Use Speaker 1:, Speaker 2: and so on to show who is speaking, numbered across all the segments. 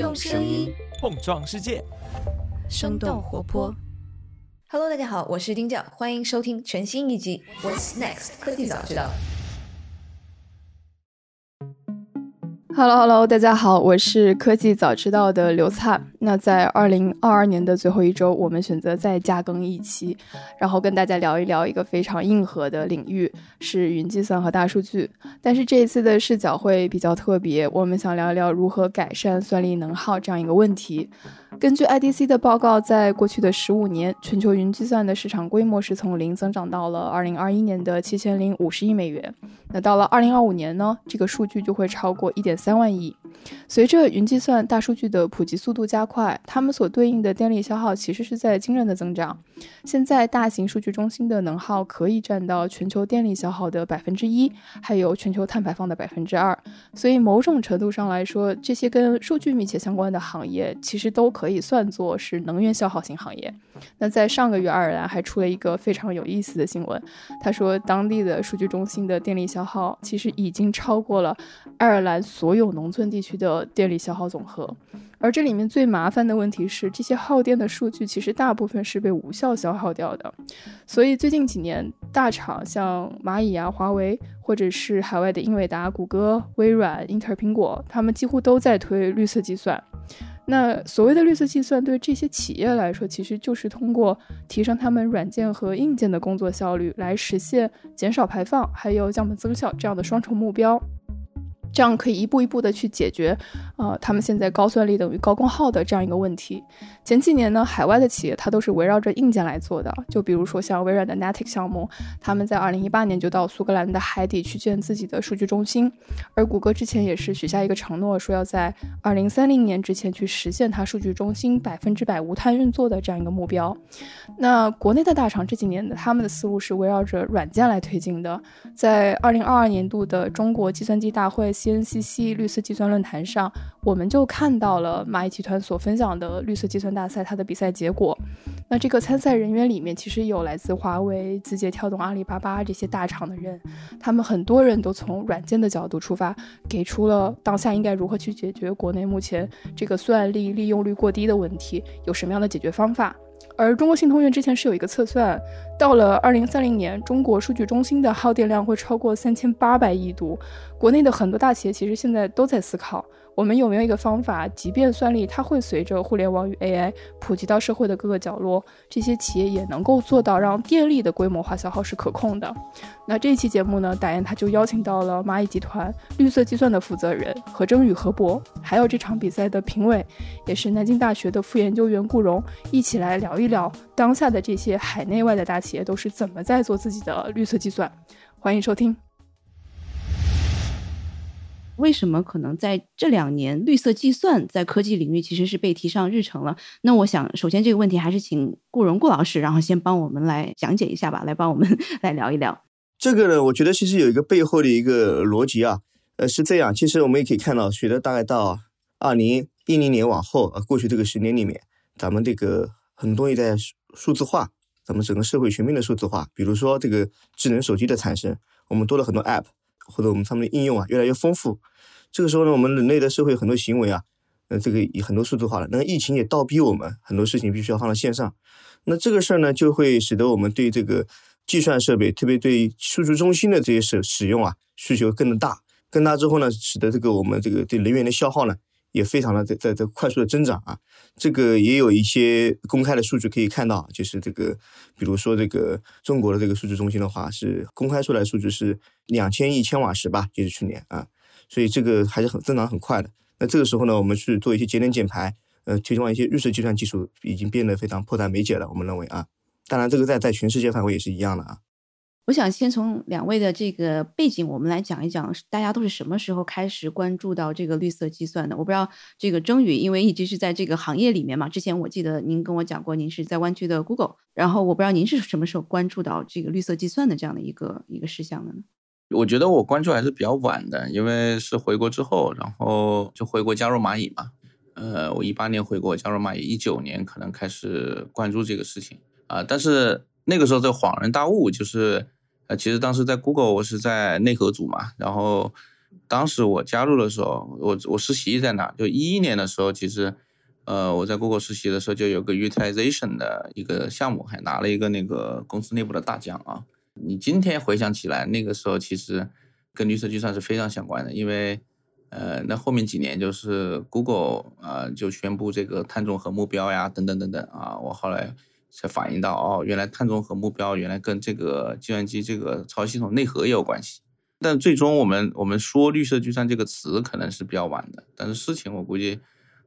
Speaker 1: 用声音
Speaker 2: 碰撞世界，
Speaker 1: 生动活泼。Hello，大家好，我是丁教，欢迎收听全新一集《What's Next 科技早知道》。
Speaker 3: Hello，Hello，大家好，我是科技早知道的刘灿。那在二零二二年的最后一周，我们选择再加更一期，然后跟大家聊一聊一个非常硬核的领域，是云计算和大数据。但是这一次的视角会比较特别，我们想聊一聊如何改善算力能耗这样一个问题。根据 IDC 的报告，在过去的十五年，全球云计算的市场规模是从零增长到了二零二一年的七千零五十亿美元。那到了二零二五年呢，这个数据就会超过一点三三万亿。随着云计算、大数据的普及速度加快，它们所对应的电力消耗其实是在惊人的增长。现在，大型数据中心的能耗可以占到全球电力消耗的百分之一，还有全球碳排放的百分之二。所以，某种程度上来说，这些跟数据密切相关的行业，其实都可以算作是能源消耗型行业。那在上个月，爱尔兰还出了一个非常有意思的新闻，他说，当地的数据中心的电力消耗其实已经超过了爱尔兰所有农村地区的电力消耗总和。而这里面最麻烦的问题是，这些耗电的数据其实大部分是被无效消耗掉的。所以最近几年，大厂像蚂蚁啊、华为，或者是海外的英伟达、谷歌、微软、英特尔、苹果，他们几乎都在推绿色计算。那所谓的绿色计算，对这些企业来说，其实就是通过提升他们软件和硬件的工作效率，来实现减少排放，还有降本增效这样的双重目标。这样可以一步一步的去解决，呃，他们现在高算力等于高功耗的这样一个问题。前几年呢，海外的企业它都是围绕着硬件来做的，就比如说像微软的 Natic 项目，他们在二零一八年就到苏格兰的海底去建自己的数据中心，而谷歌之前也是许下一个承诺，说要在二零三零年之前去实现它数据中心百分之百无碳运作的这样一个目标。那国内的大厂这几年的他们的思路是围绕着软件来推进的，在二零二二年度的中国计算机大会。CNCC 绿色计算论坛上，我们就看到了蚂蚁集团所分享的绿色计算大赛它的比赛结果。那这个参赛人员里面，其实有来自华为、字节跳动、阿里巴巴这些大厂的人，他们很多人都从软件的角度出发，给出了当下应该如何去解决国内目前这个算力利用率过低的问题，有什么样的解决方法。而中国信通院之前是有一个测算，到了二零三零年，中国数据中心的耗电量会超过三千八百亿度。国内的很多大企业其实现在都在思考。我们有没有一个方法，即便算力它会随着互联网与 AI 普及到社会的各个角落，这些企业也能够做到让电力的规模化消耗是可控的？那这一期节目呢，导演他就邀请到了蚂蚁集团绿色计算的负责人何征宇、何博，还有这场比赛的评委，也是南京大学的副研究员顾荣，一起来聊一聊当下的这些海内外的大企业都是怎么在做自己的绿色计算。欢迎收听。
Speaker 4: 为什么可能在这两年绿色计算在科技领域其实是被提上日程了？那我想，首先这个问题还是请顾荣顾老师，然后先帮我们来讲解一下吧，来帮我们 来聊一聊。
Speaker 5: 这个呢，我觉得其实有一个背后的一个逻辑啊，呃，是这样。其实我们也可以看到，随着大概到二零一零年往后啊，过去这个十年里面，咱们这个很多东西在数字化，咱们整个社会全面的数字化，比如说这个智能手机的产生，我们多了很多 App，或者我们他们的应用啊越来越丰富。这个时候呢，我们人类的社会很多行为啊，呃，这个以很多数字化了。那疫情也倒逼我们很多事情必须要放到线上。那这个事儿呢，就会使得我们对这个计算设备，特别对数据中心的这些使使用啊，需求更大。更大之后呢，使得这个我们这个对能源的消耗呢，也非常的在在在快速的增长啊。这个也有一些公开的数据可以看到，就是这个，比如说这个中国的这个数据中心的话，是公开出来数据是两千亿千瓦时吧，就是去年啊。所以这个还是很增长很快的。那这个时候呢，我们去做一些节能减排，呃，推广一些绿色计算技术，已经变得非常迫在眉睫了。我们认为啊，当然这个在在全世界范围也是一样的啊。
Speaker 4: 我想先从两位的这个背景，我们来讲一讲，大家都是什么时候开始关注到这个绿色计算的？我不知道这个征宇，因为一直是在这个行业里面嘛。之前我记得您跟我讲过，您是在湾区的 Google，然后我不知道您是什么时候关注到这个绿色计算的这样的一个一个事项的呢？
Speaker 6: 我觉得我关注还是比较晚的，因为是回国之后，然后就回国加入蚂蚁嘛。呃，我一八年回国加入蚂蚁，一九年可能开始关注这个事情啊。但是那个时候就恍然大悟，就是呃，其实当时在 Google 我是在内核组嘛，然后当时我加入的时候，我我实习在哪？就一一年的时候，其实，呃，我在 Google 实习的时候就有个 utilization 的一个项目，还拿了一个那个公司内部的大奖啊。你今天回想起来，那个时候其实跟绿色计算是非常相关的，因为，呃，那后面几年就是 Google 啊就宣布这个碳中和目标呀，等等等等啊，我后来才反应到，哦，原来碳中和目标原来跟这个计算机这个操作系统内核也有关系。但最终我们我们说绿色计算这个词可能是比较晚的，但是事情我估计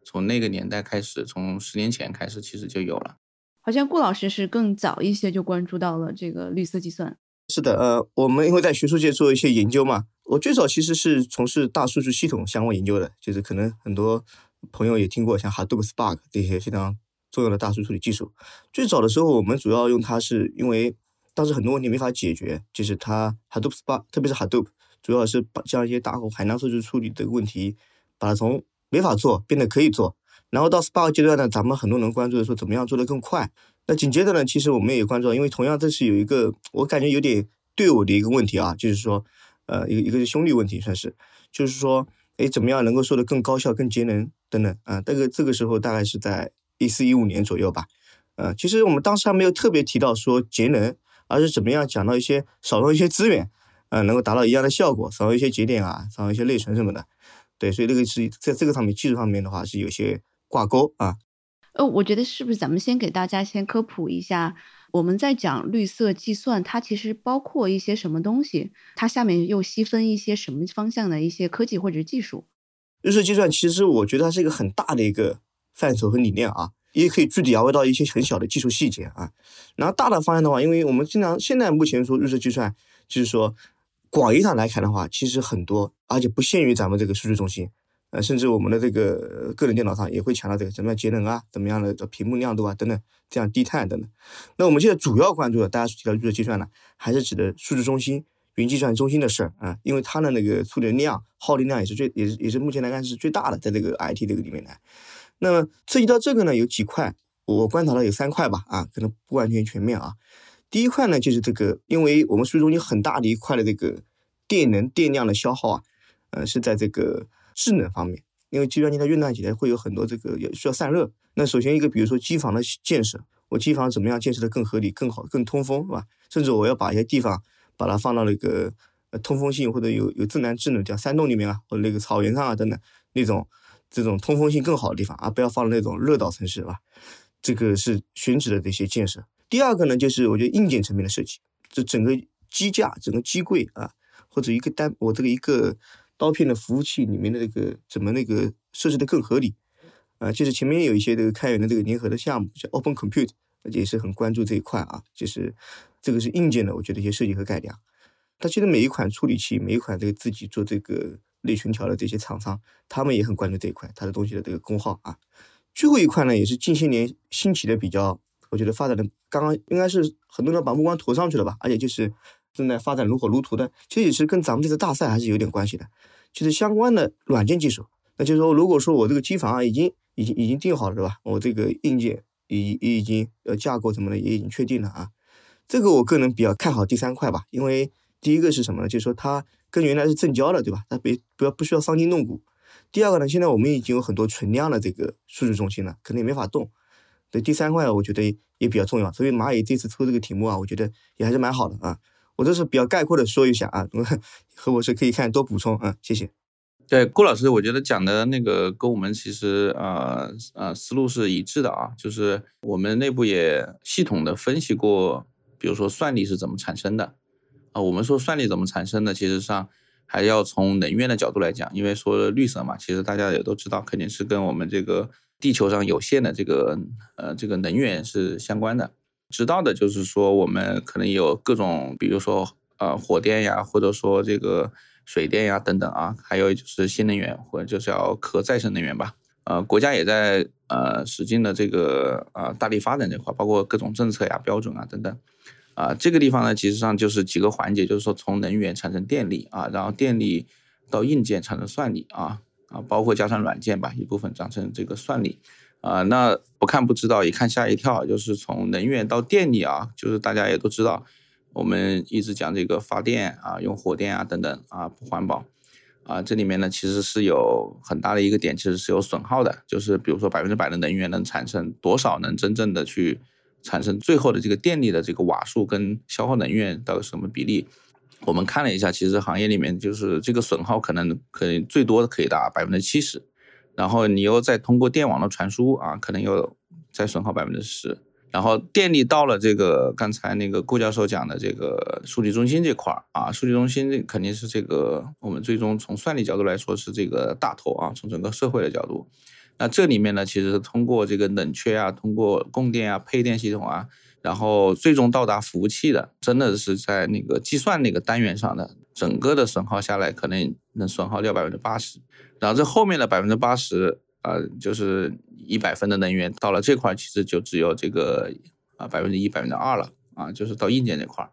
Speaker 6: 从那个年代开始，从十年前开始其实就有了。
Speaker 4: 好像顾老师是更早一些就关注到了这个绿色计算。
Speaker 5: 是的，呃，我们因为在学术界做一些研究嘛，我最早其实是从事大数据系统相关研究的，就是可能很多朋友也听过像 Hadoop、Spark 这些非常重要的大数据处理技术。最早的时候，我们主要用它是因为。当时很多问题没法解决，就是它 Hadoop Spark，特别是 Hadoop，主要是把将一些大海量数据处理的问题，把它从没法做变得可以做。然后到 Spark 阶段呢，咱们很多人关注的说怎么样做得更快。那紧接着呢，其实我们也关注，因为同样这是有一个我感觉有点对我的一个问题啊，就是说，呃，一个一个是兄弟问题算是，就是说，哎，怎么样能够做得更高效、更节能等等啊？这个这个时候大概是在一四一五年左右吧。呃，其实我们当时还没有特别提到说节能。而是怎么样讲到一些少用一些资源，呃，能够达到一样的效果，少用一些节点啊，少用一些内存什么的，对，所以这个是在这个上面技术上面的话是有些挂钩啊。
Speaker 4: 呃，我觉得是不是咱们先给大家先科普一下，我们在讲绿色计算，它其实包括一些什么东西？它下面又细分一些什么方向的一些科技或者技术？
Speaker 5: 绿色计算其实我觉得它是一个很大的一个范畴和理念啊。也可以具体聊到一些很小的技术细节啊，然后大的方向的话，因为我们经常现在目前说绿色计算，就是说广义上来看的话，其实很多，而且不限于咱们这个数据中心，呃，甚至我们的这个个人电脑上也会强调这个怎么样节能啊，怎么样的屏幕亮度啊等等，这样低碳等等。那我们现在主要关注的，大家提到绿色计算呢，还是指的数据中心、云计算中心的事儿啊，因为它的那个处理量、耗电量也是最，也是也是目前来看是最大的，在这个 IT 这个里面来。那么涉及到这个呢，有几块，我观察到有三块吧，啊，可能不完全全面啊。第一块呢，就是这个，因为我们数据中心很大的一块的这个电能电量的消耗啊，呃，是在这个智能方面，因为计算机它运转起来会有很多这个也需要散热。那首先一个，比如说机房的建设，我机房怎么样建设的更合理、更好、更通风，是吧？甚至我要把一些地方把它放到那个呃通风性或者有有自然智能，叫山洞里面啊，或者那个草原上啊等等那种。这种通风性更好的地方啊，不要放那种热岛城市是吧。这个是选址的这些建设。第二个呢，就是我觉得硬件层面的设计，这整个机架、整个机柜啊，或者一个单我这个一个刀片的服务器里面的这个怎么那个设置的更合理啊？就是前面有一些这个开源的这个联合的项目，叫 Open Compute，也是很关注这一块啊。就是这个是硬件的，我觉得一些设计和改良。它其实每一款处理器，每一款这个自己做这个。内存条的这些厂商，他们也很关注这一块，它的东西的这个功耗啊。最后一块呢，也是近些年兴起的比较，我觉得发展的刚刚应该是很多人把目光投上去了吧，而且就是正在发展如火如荼的，其实也是跟咱们这次大赛还是有点关系的，就是相关的软件技术。那就是说，如果说我这个机房啊已经已经已经定好了，对吧？我这个硬件已已经呃架构什么的也已经确定了啊。这个我个人比较看好第三块吧，因为第一个是什么呢？就是说它。跟原来是正交的，对吧？它别不要不需要伤筋动骨。第二个呢，现在我们已经有很多存量的这个数据中心了，可能也没法动。对，第三块我觉得也比较重要。所以蚂蚁这次出这个题目啊，我觉得也还是蛮好的啊。我这是比较概括的说一下啊，何博士可以看多补充啊，谢谢。
Speaker 6: 对，郭老师，我觉得讲的那个跟我们其实呃呃思路是一致的啊，就是我们内部也系统的分析过，比如说算力是怎么产生的。啊，我们说算力怎么产生的，其实上还要从能源的角度来讲，因为说绿色嘛，其实大家也都知道，肯定是跟我们这个地球上有限的这个呃这个能源是相关的。知道的就是说，我们可能有各种，比如说呃火电呀，或者说这个水电呀等等啊，还有就是新能源或者就叫可再生能源吧。呃，国家也在呃使劲的这个呃大力发展这块，包括各种政策呀、标准啊等等。啊，这个地方呢，其实上就是几个环节，就是说从能源产生电力啊，然后电力到硬件产生算力啊啊，包括加上软件吧，一部分产生这个算力啊。那不看不知道，一看吓一跳，就是从能源到电力啊，就是大家也都知道，我们一直讲这个发电啊，用火电啊等等啊不环保啊，这里面呢其实是有很大的一个点，其实是有损耗的，就是比如说百分之百的能源能产生多少，能真正的去产生最后的这个电力的这个瓦数跟消耗能源到底什么比例？我们看了一下，其实行业里面就是这个损耗可能可以最多可以达百分之七十，然后你又再通过电网的传输啊，可能又再损耗百分之十。然后电力到了这个刚才那个顾教授讲的这个数据中心这块儿啊，数据中心这肯定是这个我们最终从算力角度来说是这个大头啊，从整个社会的角度，那这里面呢，其实通过这个冷却啊，通过供电啊、配电系统啊，然后最终到达服务器的，真的是在那个计算那个单元上的整个的损耗下来，可能能损耗掉百分之八十，然后这后面的百分之八十。啊，就是一百分的能源到了这块，其实就只有这个啊百分之一、百分之二了啊，就是到硬件这块儿。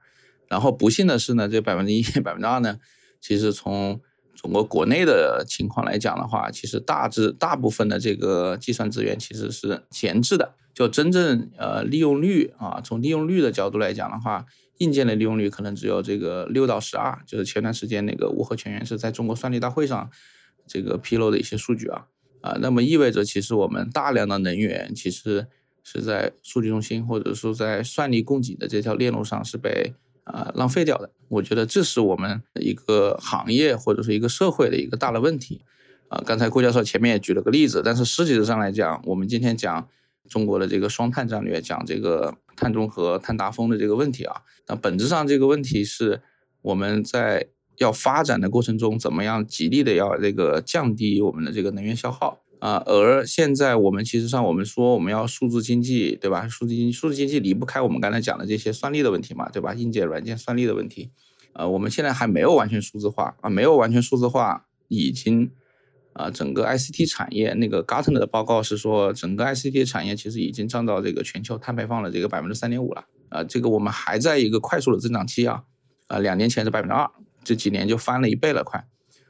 Speaker 6: 然后不幸的是呢，这百分之一、百分之二呢，其实从中国国内的情况来讲的话，其实大致大部分的这个计算资源其实是闲置的，就真正呃利用率啊，从利用率的角度来讲的话，硬件的利用率可能只有这个六到十二，就是前段时间那个乌合全员是在中国算力大会上这个披露的一些数据啊。啊，那么意味着其实我们大量的能源其实是在数据中心或者说在算力供给的这条链路上是被啊浪费掉的。我觉得这是我们一个行业或者是一个社会的一个大的问题。啊，刚才郭教授前面也举了个例子，但是实际上来讲，我们今天讲中国的这个双碳战略，讲这个碳中和、碳达峰的这个问题啊，那本质上这个问题是我们在。要发展的过程中，怎么样极力的要这个降低我们的这个能源消耗啊？而现在我们其实上我们说我们要数字经济，对吧？数字经济，数字经济离不开我们刚才讲的这些算力的问题嘛，对吧？硬件、软件、算力的问题。呃，我们现在还没有完全数字化啊，没有完全数字化，已经啊，整个 ICT 产业那个 Gartner 的报告是说，整个 ICT 产业其实已经占到这个全球碳排放的这个百分之三点五了啊。这个我们还在一个快速的增长期啊啊，两年前是百分之二。这几年就翻了一倍了，快，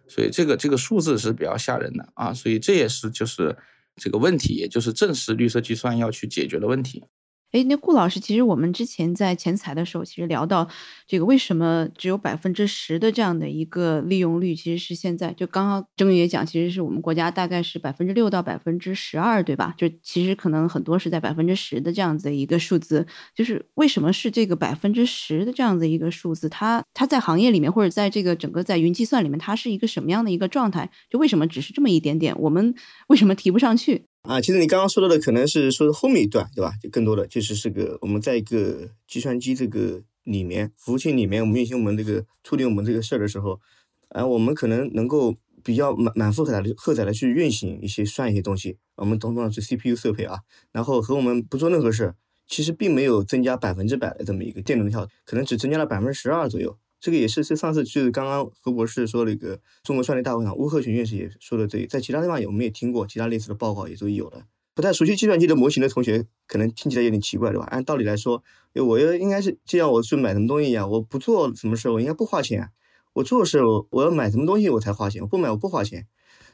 Speaker 6: 所以这个这个数字是比较吓人的啊，所以这也是就是这个问题，也就是正是绿色计算要去解决的问题。
Speaker 4: 哎，那顾老师，其实我们之前在前采的时候，其实聊到这个为什么只有百分之十的这样的一个利用率，其实是现在就刚刚郑宇也讲，其实是我们国家大概是百分之六到百分之十二，对吧？就其实可能很多是在百分之十的这样子一个数字，就是为什么是这个百分之十的这样的一个数字？它它在行业里面或者在这个整个在云计算里面，它是一个什么样的一个状态？就为什么只是这么一点点？我们为什么提不上去？
Speaker 5: 啊，其实你刚刚说到的可能是说后面一段，对吧？就更多的就是这个我们在一个计算机这个里面，服务器里面，我们运行我们这个处理我们这个事儿的时候，啊，我们可能能够比较满满负荷载的荷载的去运行一些算一些东西，我们通常是 CPU 设备啊，然后和我们不做任何事，其实并没有增加百分之百的这么一个电能效，可能只增加了百分之十二左右。这个也是是上次就是刚刚何博士说那个中国算力大会上，乌克群院士也说的对，在其他地方也我们也听过，其他类似的报告也都有的。不太熟悉计算机的模型的同学，可能听起来有点奇怪，对吧？按道理来说，我要应该是就像我去买什么东西一样，我不做什么事，我应该不花钱；我做事，我要买什么东西我才花钱，我不买我不花钱。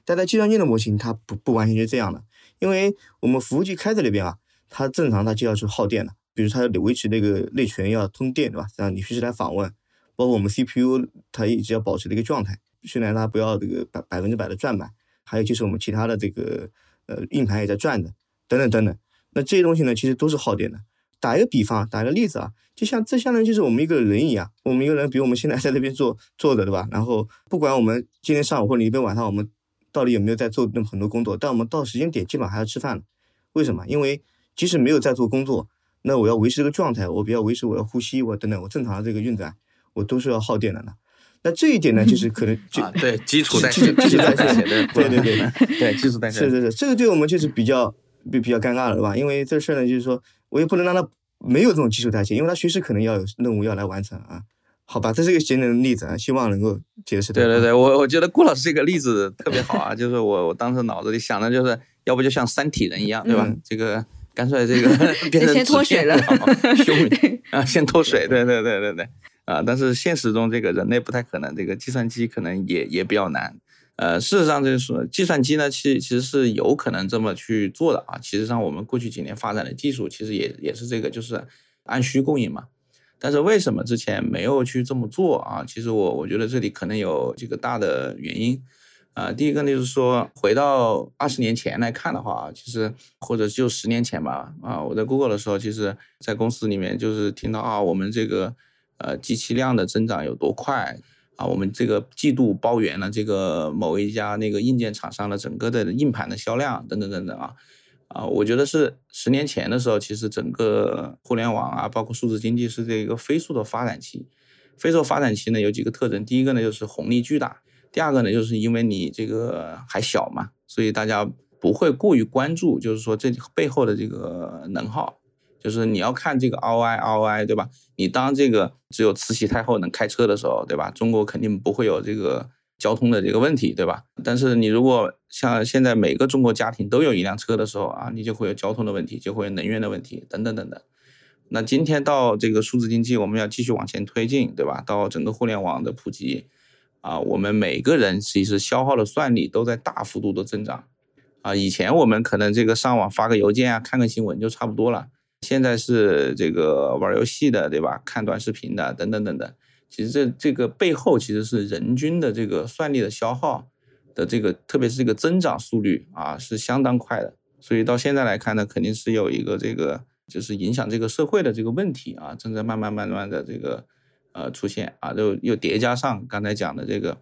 Speaker 5: 但在计算机的模型，它不不完全是这样的，因为我们服务器开在那边啊，它正常它就要去耗电的，比如它要维持那个内存要通电，对吧？这样你随时来访问。包括我们 CPU，它一直要保持的一个状态，虽然它不要这个百百分之百的转满，还有就是我们其他的这个呃硬盘也在转的，等等等等。那这些东西呢，其实都是耗电的。打一个比方，打一个例子啊，就像这相当于就是我们一个人一样，我们一个人，比如我们现在在那边坐坐着，对吧？然后不管我们今天上午或者一边晚上，我们到底有没有在做那么很多工作，但我们到时间点基本上还要吃饭了。为什么？因为即使没有在做工作，那我要维持这个状态，我比较维持我要呼吸，我等等，我正常的这个运转。我都是要耗电的呢，那这一点呢，就是可能就
Speaker 6: 对基础代谢，基础代谢，
Speaker 5: 对对对
Speaker 6: 对，基础代谢
Speaker 5: 是是是，这个对我们就是比较比比较尴尬了，对吧？因为这事儿呢，就是说我也不能让他没有这种基础代谢，因为他随时可能要有任务要来完成啊。好吧，这是一个简单的例子啊，希望能够解释。
Speaker 6: 对对对，我我觉得顾老师这个例子特别好啊，就是我我当时脑子里想的就是，要不就像三体人一样，对吧？这个干脆这个变成
Speaker 4: 先脱水了，
Speaker 6: 兄啊，先脱水，对对对对对。啊，但是现实中这个人类不太可能，这个计算机可能也也比较难。呃，事实上就是说，计算机呢，其其实是有可能这么去做的啊。其实上我们过去几年发展的技术，其实也也是这个，就是按需供应嘛。但是为什么之前没有去这么做啊？其实我我觉得这里可能有几个大的原因。啊，第一个呢就是说，回到二十年前来看的话啊，其实或者就十年前吧，啊，我在 Google 的时候，其实在公司里面就是听到啊，我们这个呃机器量的增长有多快啊，我们这个季度包圆了这个某一家那个硬件厂商的整个的硬盘的销量等等等等啊，啊，我觉得是十年前的时候，其实整个互联网啊，包括数字经济是这个飞速的发展期，飞速发展期呢有几个特征，第一个呢就是红利巨大。第二个呢，就是因为你这个还小嘛，所以大家不会过于关注，就是说这背后的这个能耗，就是你要看这个 ROI，ROI 对吧？你当这个只有慈禧太后能开车的时候，对吧？中国肯定不会有这个交通的这个问题，对吧？但是你如果像现在每个中国家庭都有一辆车的时候啊，你就会有交通的问题，就会有能源的问题，等等等等。那今天到这个数字经济，我们要继续往前推进，对吧？到整个互联网的普及。啊，我们每个人其实消耗的算力都在大幅度的增长。啊，以前我们可能这个上网发个邮件啊，看个新闻就差不多了。现在是这个玩游戏的，对吧？看短视频的，等等等等。其实这这个背后其实是人均的这个算力的消耗的这个，特别是这个增长速率啊，是相当快的。所以到现在来看呢，肯定是有一个这个就是影响这个社会的这个问题啊，正在慢慢慢慢的这个。呃，出现啊，又又叠加上刚才讲的这个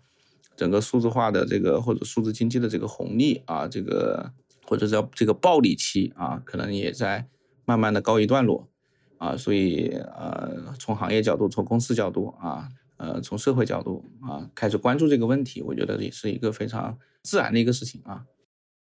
Speaker 6: 整个数字化的这个或者数字经济的这个红利啊，这个或者叫这个暴利期啊，可能也在慢慢的告一段落啊，所以呃，从行业角度，从公司角度啊，呃，从社会角度啊，开始关注这个问题，我觉得也是一个非常自然的一个事情啊。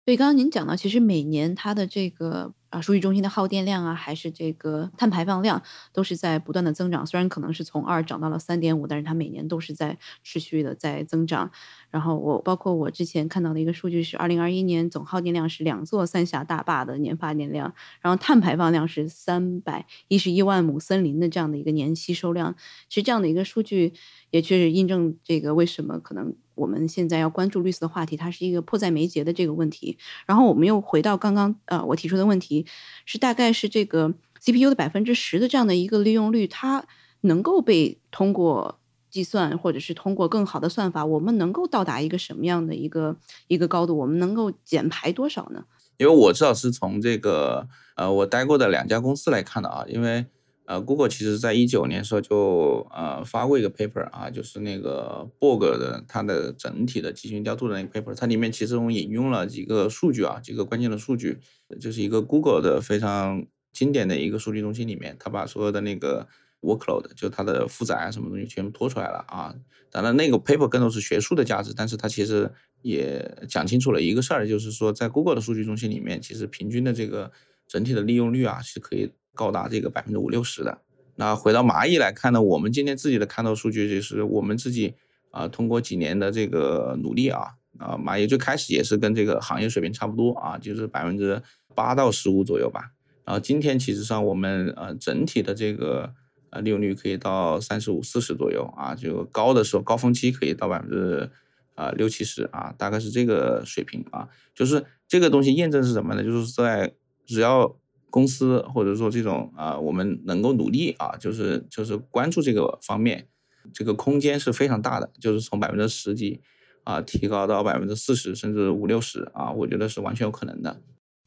Speaker 4: 对，刚刚您讲到，其实每年它的这个啊数据中心的耗电量啊，还是这个碳排放量，都是在不断的增长。虽然可能是从二涨到了三点五，但是它每年都是在持续的在增长。然后我包括我之前看到的一个数据是，二零二一年总耗电量是两座三峡大坝的年发电量，然后碳排放量是三百一十一万亩森林的这样的一个年吸收量。其实这样的一个数据也确实印证这个为什么可能。我们现在要关注绿色的话题，它是一个迫在眉睫的这个问题。然后我们又回到刚刚呃我提出的问题，是大概是这个 CPU 的百分之十的这样的一个利用率，它能够被通过计算，或者是通过更好的算法，我们能够到达一个什么样的一个一个高度？我们能够减排多少呢？
Speaker 6: 因为我至少是从这个呃我待过的两家公司来看的啊，因为。呃，Google 其实在一九年时候就呃发过一个 paper 啊，就是那个 Borg 的它的整体的集群调度的那个 paper，它里面其实我引用了几个数据啊，几个关键的数据，就是一个 Google 的非常经典的一个数据中心里面，它把所有的那个 workload 就它的负载啊什么东西全部拖出来了啊。当然那个 paper 更多是学术的价值，但是它其实也讲清楚了一个事儿，就是说在 Google 的数据中心里面，其实平均的这个整体的利用率啊是可以。高达这个百分之五六十的。那回到蚂蚁来看呢，我们今天自己的看到数据就是我们自己啊，通过几年的这个努力啊，啊，蚂蚁最开始也是跟这个行业水平差不多啊，就是百分之八到十五左右吧。然后今天其实上我们呃整体的这个呃利用率可以到三十五四十左右啊，就高的时候高峰期可以到百分之啊六七十啊，大概是这个水平啊。就是这个东西验证是什么呢？就是在只要公司或者说这种啊，我们能够努力啊，就是就是关注这个方面，这个空间是非常大的，就是从百分之十几啊提高到百分之四十甚至五六十啊，我觉得是完全有可能的。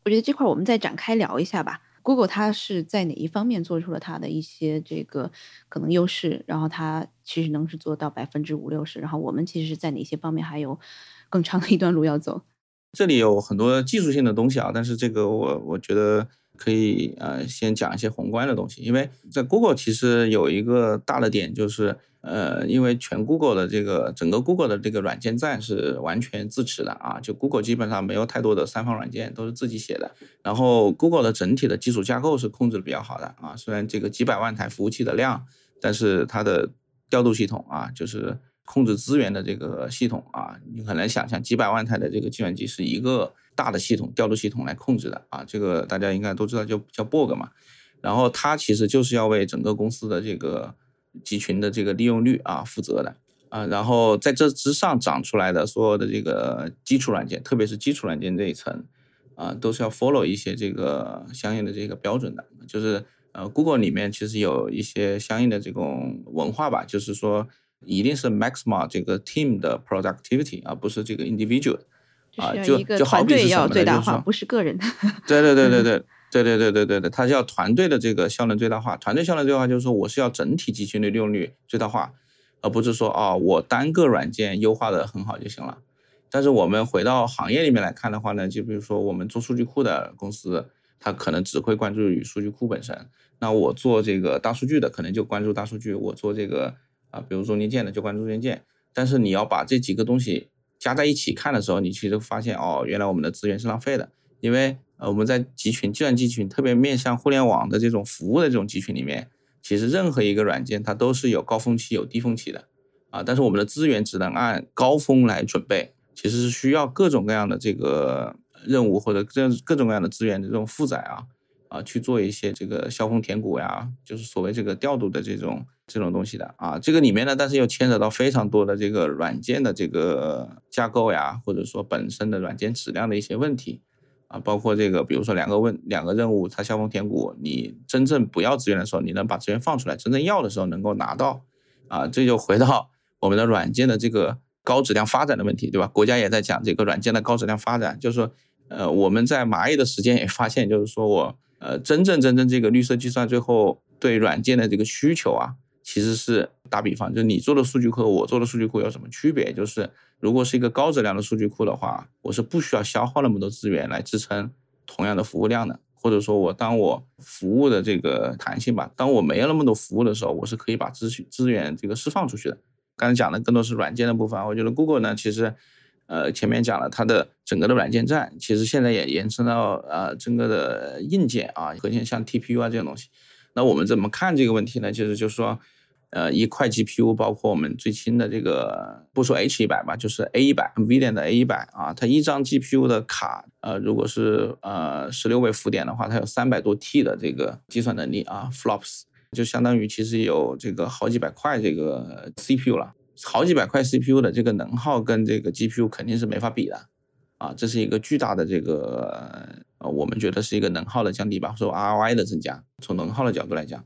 Speaker 4: 我觉得这块我们再展开聊一下吧。Google 它是在哪一方面做出了它的一些这个可能优势，然后它其实能是做到百分之五六十，然后我们其实是在哪些方面还有更长的一段路要走？
Speaker 6: 这里有很多技术性的东西啊，但是这个我我觉得。可以呃先讲一些宏观的东西，因为在 Google 其实有一个大的点就是呃，因为全 Google 的这个整个 Google 的这个软件站是完全自持的啊，就 Google 基本上没有太多的三方软件，都是自己写的。然后 Google 的整体的基础架构是控制的比较好的啊，虽然这个几百万台服务器的量，但是它的调度系统啊，就是控制资源的这个系统啊，你很难想象几百万台的这个计算机是一个。大的系统调度系统来控制的啊，这个大家应该都知道，就叫 Borg 嘛。然后它其实就是要为整个公司的这个集群的这个利用率啊负责的啊。然后在这之上长出来的所有的这个基础软件，特别是基础软件这一层啊，都是要 follow 一些这个相应的这个标准的。就是呃，Google 里面其实有一些相应的这种文化吧，就是说一定是 maximize 这个 team 的 productivity，而不是这个 individual。啊，就就好比是什么呢？就是说，
Speaker 4: 不是个人。
Speaker 6: 对对对对对对对对对对对，它是要团队的这个效能最大化。团队效能最大化就是说，我是要整体集群的利用率最大化，而不是说哦，我单个软件优化的很好就行了。但是我们回到行业里面来看的话呢，就比如说我们做数据库的公司，它可能只会关注于数据库本身。那我做这个大数据的，可能就关注大数据；我做这个啊，比如中间件的，就关注中间件。但是你要把这几个东西。加在一起看的时候，你其实发现哦，原来我们的资源是浪费的，因为呃我们在集群、计算机群，特别面向互联网的这种服务的这种集群里面，其实任何一个软件它都是有高峰期、有低峰期的啊。但是我们的资源只能按高峰来准备，其实是需要各种各样的这个任务或者各各种各样的资源的这种负载啊啊去做一些这个削峰填谷呀，就是所谓这个调度的这种。这种东西的啊，这个里面呢，但是又牵扯到非常多的这个软件的这个架构呀，或者说本身的软件质量的一些问题啊，包括这个，比如说两个问两个任务，它削峰填谷，你真正不要资源的时候，你能把资源放出来，真正要的时候能够拿到啊，这就回到我们的软件的这个高质量发展的问题，对吧？国家也在讲这个软件的高质量发展，就是说，呃，我们在蚂蚁的时间也发现，就是说我呃，真正真正这个绿色计算最后对软件的这个需求啊。其实是打比方，就是你做的数据库和我做的数据库有什么区别？就是如果是一个高质量的数据库的话，我是不需要消耗那么多资源来支撑同样的服务量的，或者说我当我服务的这个弹性吧，当我没有那么多服务的时候，我是可以把资资源这个释放出去的。刚才讲的更多是软件的部分，我觉得 Google 呢，其实呃前面讲了它的整个的软件站，其实现在也延伸到呃整个的硬件啊，核心像 TPU 啊这种东西。那我们怎么看这个问题呢？其实就是说。呃，一块 GPU 包括我们最新的这个，不说 H 一百吧，就是 A 一百，NVIDIA 的 A 一百啊，它一张 GPU 的卡，呃，如果是呃十六位浮点的话，它有三百多 T 的这个计算能力啊，FLOPS 就相当于其实有这个好几百块这个 CPU 了，好几百块 CPU 的这个能耗跟这个 GPU 肯定是没法比的啊，这是一个巨大的这个呃，我们觉得是一个能耗的降低吧，说 ROI 的增加，从能耗的角度来讲。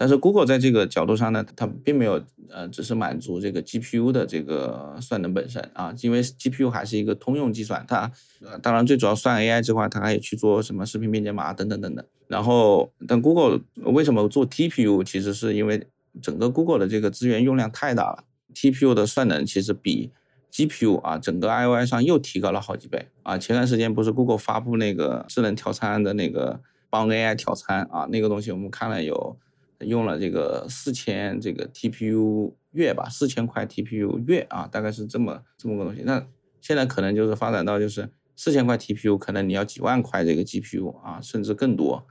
Speaker 6: 但是 Google 在这个角度上呢，它并没有呃，只是满足这个 GPU 的这个算能本身啊，因为 GPU 还是一个通用计算，它呃当然最主要算 AI 这块，它还有去做什么视频编解码等等等等。然后，但 Google 为什么做 TPU？其实是因为整个 Google 的这个资源用量太大了，TPU 的算能其实比 GPU 啊，整个 IOI 上又提高了好几倍啊。前段时间不是 Google 发布那个智能调参的那个帮 AI 调参啊，那个东西我们看了有。用了这个四千这个 TPU 月吧，四千块 TPU 月啊，大概是这么这么个东西。那现在可能就是发展到就是四千块 TPU，可能你要几万块这个 GPU 啊，甚至更多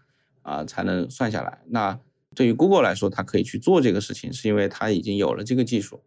Speaker 6: 啊才能算下来。那对于 Google 来说，它可以去做这个事情，是因为它已经有了这个技术。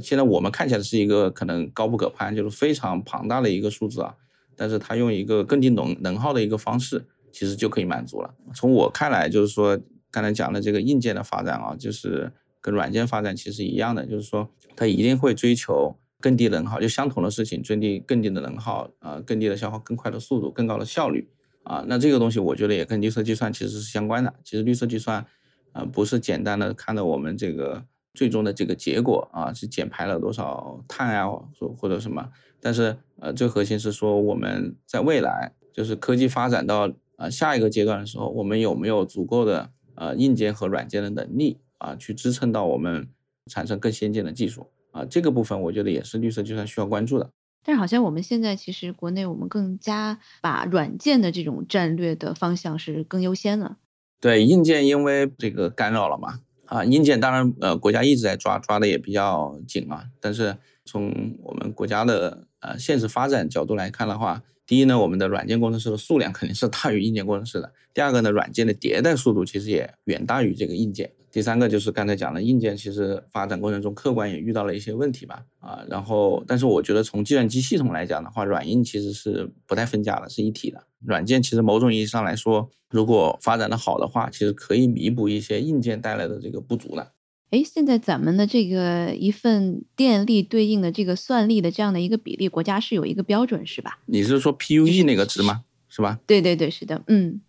Speaker 6: 现在我们看起来是一个可能高不可攀，就是非常庞大的一个数字啊，但是它用一个更低能能耗的一个方式，其实就可以满足了。从我看来，就是说。刚才讲的这个硬件的发展啊，就是跟软件发展其实一样的，就是说它一定会追求更低能耗，就相同的事情，追低更低的能耗，啊，更低的消耗，更快的速度，更高的效率，啊，那这个东西我觉得也跟绿色计算其实是相关的。其实绿色计算，啊，不是简单的看到我们这个最终的这个结果啊，是减排了多少碳啊，或或者什么，但是呃，最核心是说我们在未来，就是科技发展到啊下一个阶段的时候，我们有没有足够的。呃，硬件和软件的能力啊，去支撑到我们产生更先进的技术啊，这个部分我觉得也是绿色计算需要关注的。
Speaker 4: 但是好像我们现在其实国内我们更加把软件的这种战略的方向是更优先的。
Speaker 6: 对，硬件因为这个干扰了嘛啊，硬件当然呃国家一直在抓，抓的也比较紧啊。但是从我们国家的呃现实发展角度来看的话，第一呢，我们的软件工程师的数量肯定是大于硬件工程师的。第二个呢，软件的迭代速度其实也远大于这个硬件。第三个就是刚才讲的硬件，其实发展过程中客观也遇到了一些问题吧。啊，然后但是我觉得从计算机系统来讲的话，软硬其实是不太分家的，是一体的。软件其实某种意义上来说，如果发展的好的话，其实可以弥补一些硬件带来的这个不足的。
Speaker 4: 哎，现在咱们的这个一份电力对应的这个算力的这样的一个比例，国家是有一个标准是吧？
Speaker 6: 你是说 PUE 那个值吗？是吧？
Speaker 4: 对对对，是的，嗯。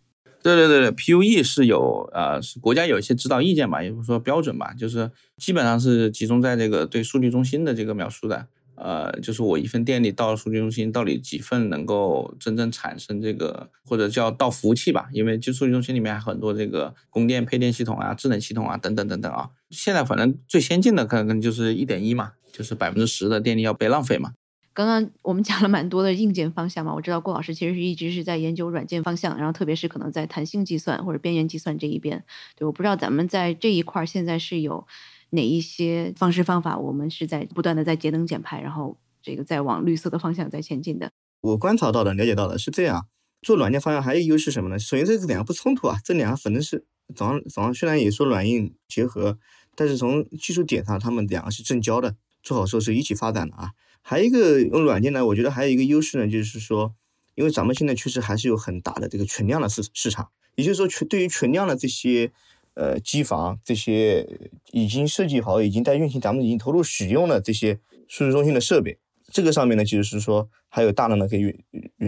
Speaker 6: 对对对对，PUE 是有呃，是国家有一些指导意见吧，也不是说标准吧，就是基本上是集中在这个对数据中心的这个描述的。呃，就是我一份电力到数据中心，到底几份能够真正产生这个，或者叫到服务器吧？因为就数据中心里面还很多这个供电配电系统啊、智能系统啊等等等等啊。现在反正最先进的可能就是一点一嘛，就是百分之十的电力要被浪费嘛。
Speaker 4: 刚刚我们讲了蛮多的硬件方向嘛，我知道郭老师其实是一直是在研究软件方向，然后特别是可能在弹性计算或者边缘计算这一边。对，我不知道咱们在这一块现在是有哪一些方式方法，我们是在不断的在节能减排，然后这个在往绿色的方向在前进的。
Speaker 5: 我观察到的、了解到的是这样，做软件方向还有一个优势什么呢？首先这两个不冲突啊，这两个反正是早上早上虽然也说软硬结合，但是从技术点上，他们两个是正交的，做好时候是一起发展的啊。还有一个用软件呢，我觉得还有一个优势呢，就是说，因为咱们现在确实还是有很大的这个存量的市市场，也就是说，全对于存量的这些呃机房，这些已经设计好、已经在运行、咱们已经投入使用的这些数据中心的设备，这个上面呢，就是说还有大量的可以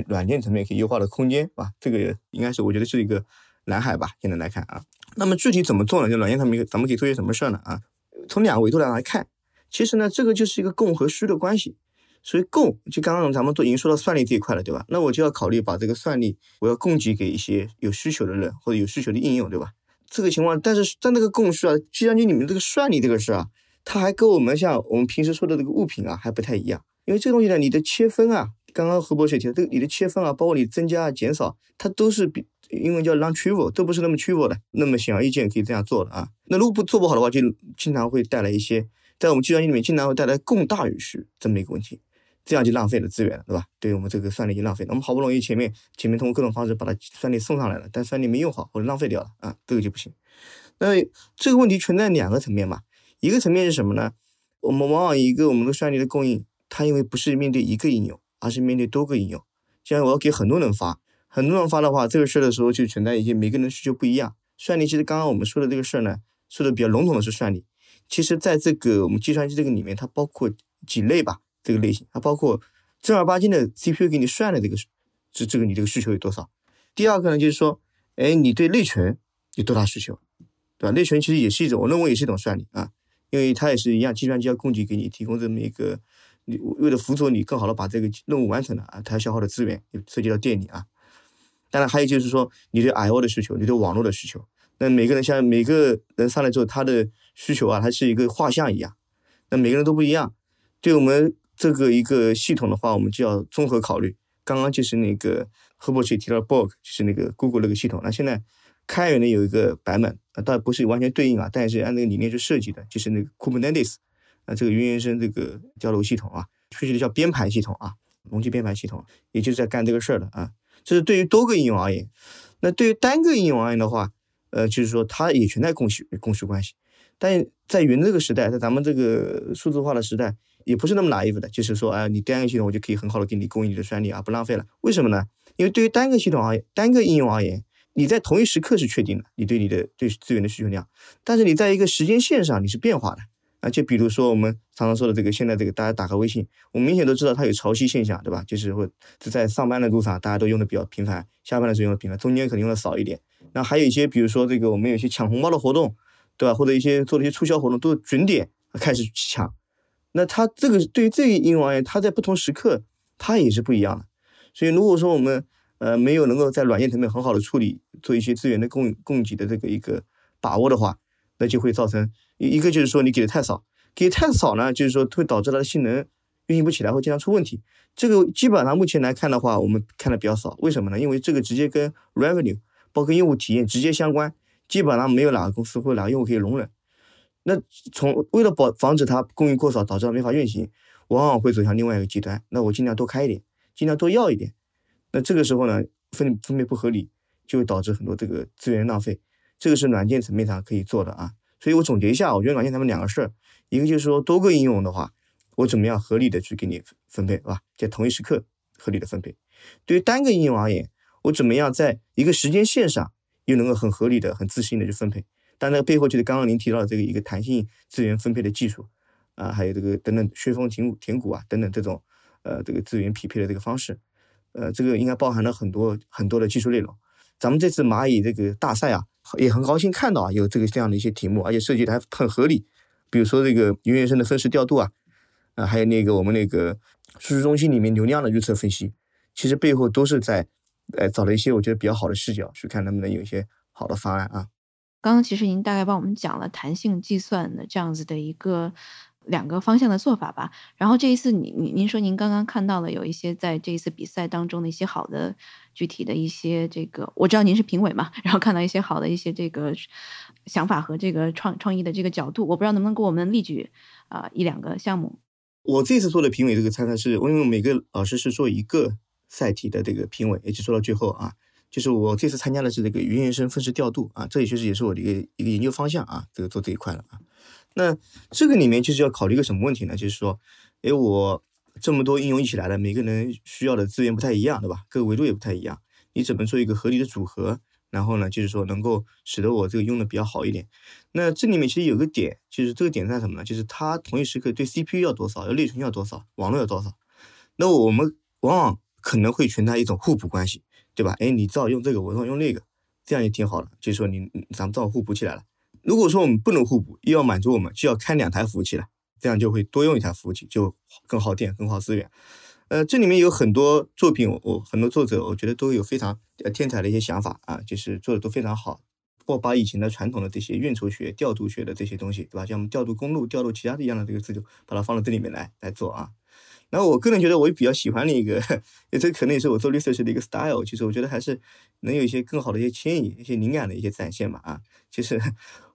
Speaker 5: 软件层面可以优化的空间啊，这个应该是我觉得是一个蓝海吧。现在来看啊，那么具体怎么做呢？就软件上面咱们可以做些什么事儿呢？啊，从两个维度来来看，其实呢，这个就是一个供和需的关系。所以供就刚刚咱们都已经说到算力这一块了，对吧？那我就要考虑把这个算力我要供给给一些有需求的人或者有需求的应用，对吧？这个情况，但是在那个供需啊，计算机里面这个算力这个事啊，它还跟我们像我们平时说的这个物品啊还不太一样，因为这个东西呢，你的切分啊，刚刚何博士提的这个你的切分啊，包括你增加啊减少，它都是比英文叫 non-trivial，都不是那么 trivial 的，那么显而易见可以这样做的啊。那如果不做不好的话，就经常会带来一些在我们计算机里面经常会带来供大于需这么一个问题。这样就浪费了资源了，对吧？对于我们这个算力就浪费了。我们好不容易前面前面通过各种方式把它算力送上来了，但算力没用好或者浪费掉了啊，这个就不行。那这个问题存在两个层面嘛，一个层面是什么呢？我们往往一个我们的算力的供应，它因为不是面对一个应用，而是面对多个应用。像我要给很多人发，很多人发的话，这个事儿的时候就存在一些每个人需求不一样。算力其实刚刚我们说的这个事儿呢，说的比较笼统的是算力，其实在这个我们计算机这个里面，它包括几类吧。这个类型，它包括正儿八经的 CPU 给你算的这个，这这个你这个需求有多少？第二个呢，就是说，哎，你对内存有多大需求，对吧？内存其实也是一种，我认为也是一种算力啊，因为它也是一样，计算机要供给给你提供这么一个，你为了辅佐你更好的把这个任务完成了啊，它消耗的资源也涉及到电力啊。当然还有就是说，你对 I/O 的需求，你对网络的需求，那每个人像每个人上来之后，他的需求啊，它是一个画像一样，那每个人都不一样，对我们。这个一个系统的话，我们就要综合考虑。刚刚就是那个何博士提到 Borg，就是那个 Google 那个系统。那现在开源的有一个版本，啊，倒不是完全对应啊，但是按那个理念去设计的，就是那个 Kubernetes，啊，这个云原生这个交流系统啊，确实叫编排系统啊，容器编排系统，也就是在干这个事儿的啊。这是对于多个应用而言。那对于单个应用而言的话，呃，就是说它也存在供需供需关系。但在云这个时代，在咱们这个数字化的时代。也不是那么 naive 的，就是说，哎，你单个系统我就可以很好的给你供应你的算力啊，不浪费了。为什么呢？因为对于单个系统而言，单个应用而言，你在同一时刻是确定的，你对你的对资源的需求量，但是你在一个时间线上你是变化的啊。就比如说我们常常说的这个，现在这个大家打开微信，我们明显都知道它有潮汐现象，对吧？就是会在上班的路上大家都用的比较频繁，下班的时候用的频繁，中间可能用的少一点。那还有一些，比如说这个我们有些抢红包的活动，对吧？或者一些做的一些促销活动，都准点开始抢。那它这个对于这个应用而言，它在不同时刻它也是不一样的。所以如果说我们呃没有能够在软件层面很好的处理，做一些资源的供供给的这个一个把握的话，那就会造成一一个就是说你给的太少，给太少呢，就是说会导致它的性能运行不起来，会经常出问题。这个基本上目前来看的话，我们看的比较少。为什么呢？因为这个直接跟 revenue 包括用户体验直接相关，基本上没有哪个公司或哪个用户可以容忍。那从为了保防止它供应过少，导致它没法运行，往往会走向另外一个极端。那我尽量多开一点，尽量多要一点。那这个时候呢，分分配不合理，就会导致很多这个资源浪费。这个是软件层面上可以做的啊。所以我总结一下，我觉得软件他们两个事儿，一个就是说多个应用的话，我怎么样合理的去给你分配，是吧？在同一时刻合理的分配。对于单个应用而言，我怎么样在一个时间线上又能够很合理的、很自信的去分配？但那个背后就是刚刚您提到的这个一个弹性资源分配的技术啊，还有这个等等削峰填谷填谷啊等等这种呃这个资源匹配的这个方式，呃这个应该包含了很多很多的技术内容。咱们这次蚂蚁这个大赛啊，也很高兴看到啊有这个这样的一些题目，而且设计的还很合理。比如说这个云原生的分时调度啊，啊，还有那个我们那个数据中心里面流量的预测分析，其实背后都是在呃找了一些我觉得比较好的视角，去看能不能有一些好的方案啊。
Speaker 4: 刚刚其实您大概帮我们讲了弹性计算的这样子的一个两个方向的做法吧。然后这一次，您您您说您刚刚看到了有一些在这一次比赛当中的一些好的具体的一些这个，我知道您是评委嘛，然后看到一些好的一些这个想法和这个创创意的这个角度，我不知道能不能给我们例举啊一两个项目。
Speaker 5: 我这次做的评委这个参赛是，因为每个老师是做一个赛题的这个评委，一直做到最后啊。就是我这次参加的是这个云原生分时调度啊，这也确实也是我的一个一个研究方向啊，这个做这一块了啊。那这个里面就是要考虑一个什么问题呢？就是说，哎，我这么多应用一起来了，每个人需要的资源不太一样，对吧？各个维度也不太一样，你怎么做一个合理的组合？然后呢，就是说能够使得我这个用的比较好一点。那这里面其实有个点，就是这个点在什么呢？就是它同一时刻对 CPU 要多少，要内存要多少，网络要多少。那我们往往可能会存在一种互补关系。对吧？哎，你正好用这个，我正好用那个，这样也挺好的。就是说，你咱们正好互补起来了。如果说我们不能互补，又要满足我们，就要开两台服务器了，这样就会多用一台服务器，就更耗电、更耗资源。呃，这里面有很多作品，我我很多作者，我觉得都有非常天才的一些想法啊，就是做的都非常好。或把以前的传统的这些运筹学、调度学的这些东西，对吧？像我们调度公路、调度其他的一样的这个制度把它放到这里面来来做啊。然后我个人觉得，我也比较喜欢的一个，这可能也是我做 research 的一个 style。其实我觉得还是能有一些更好的一些迁移、一些灵感的一些展现嘛。啊，其实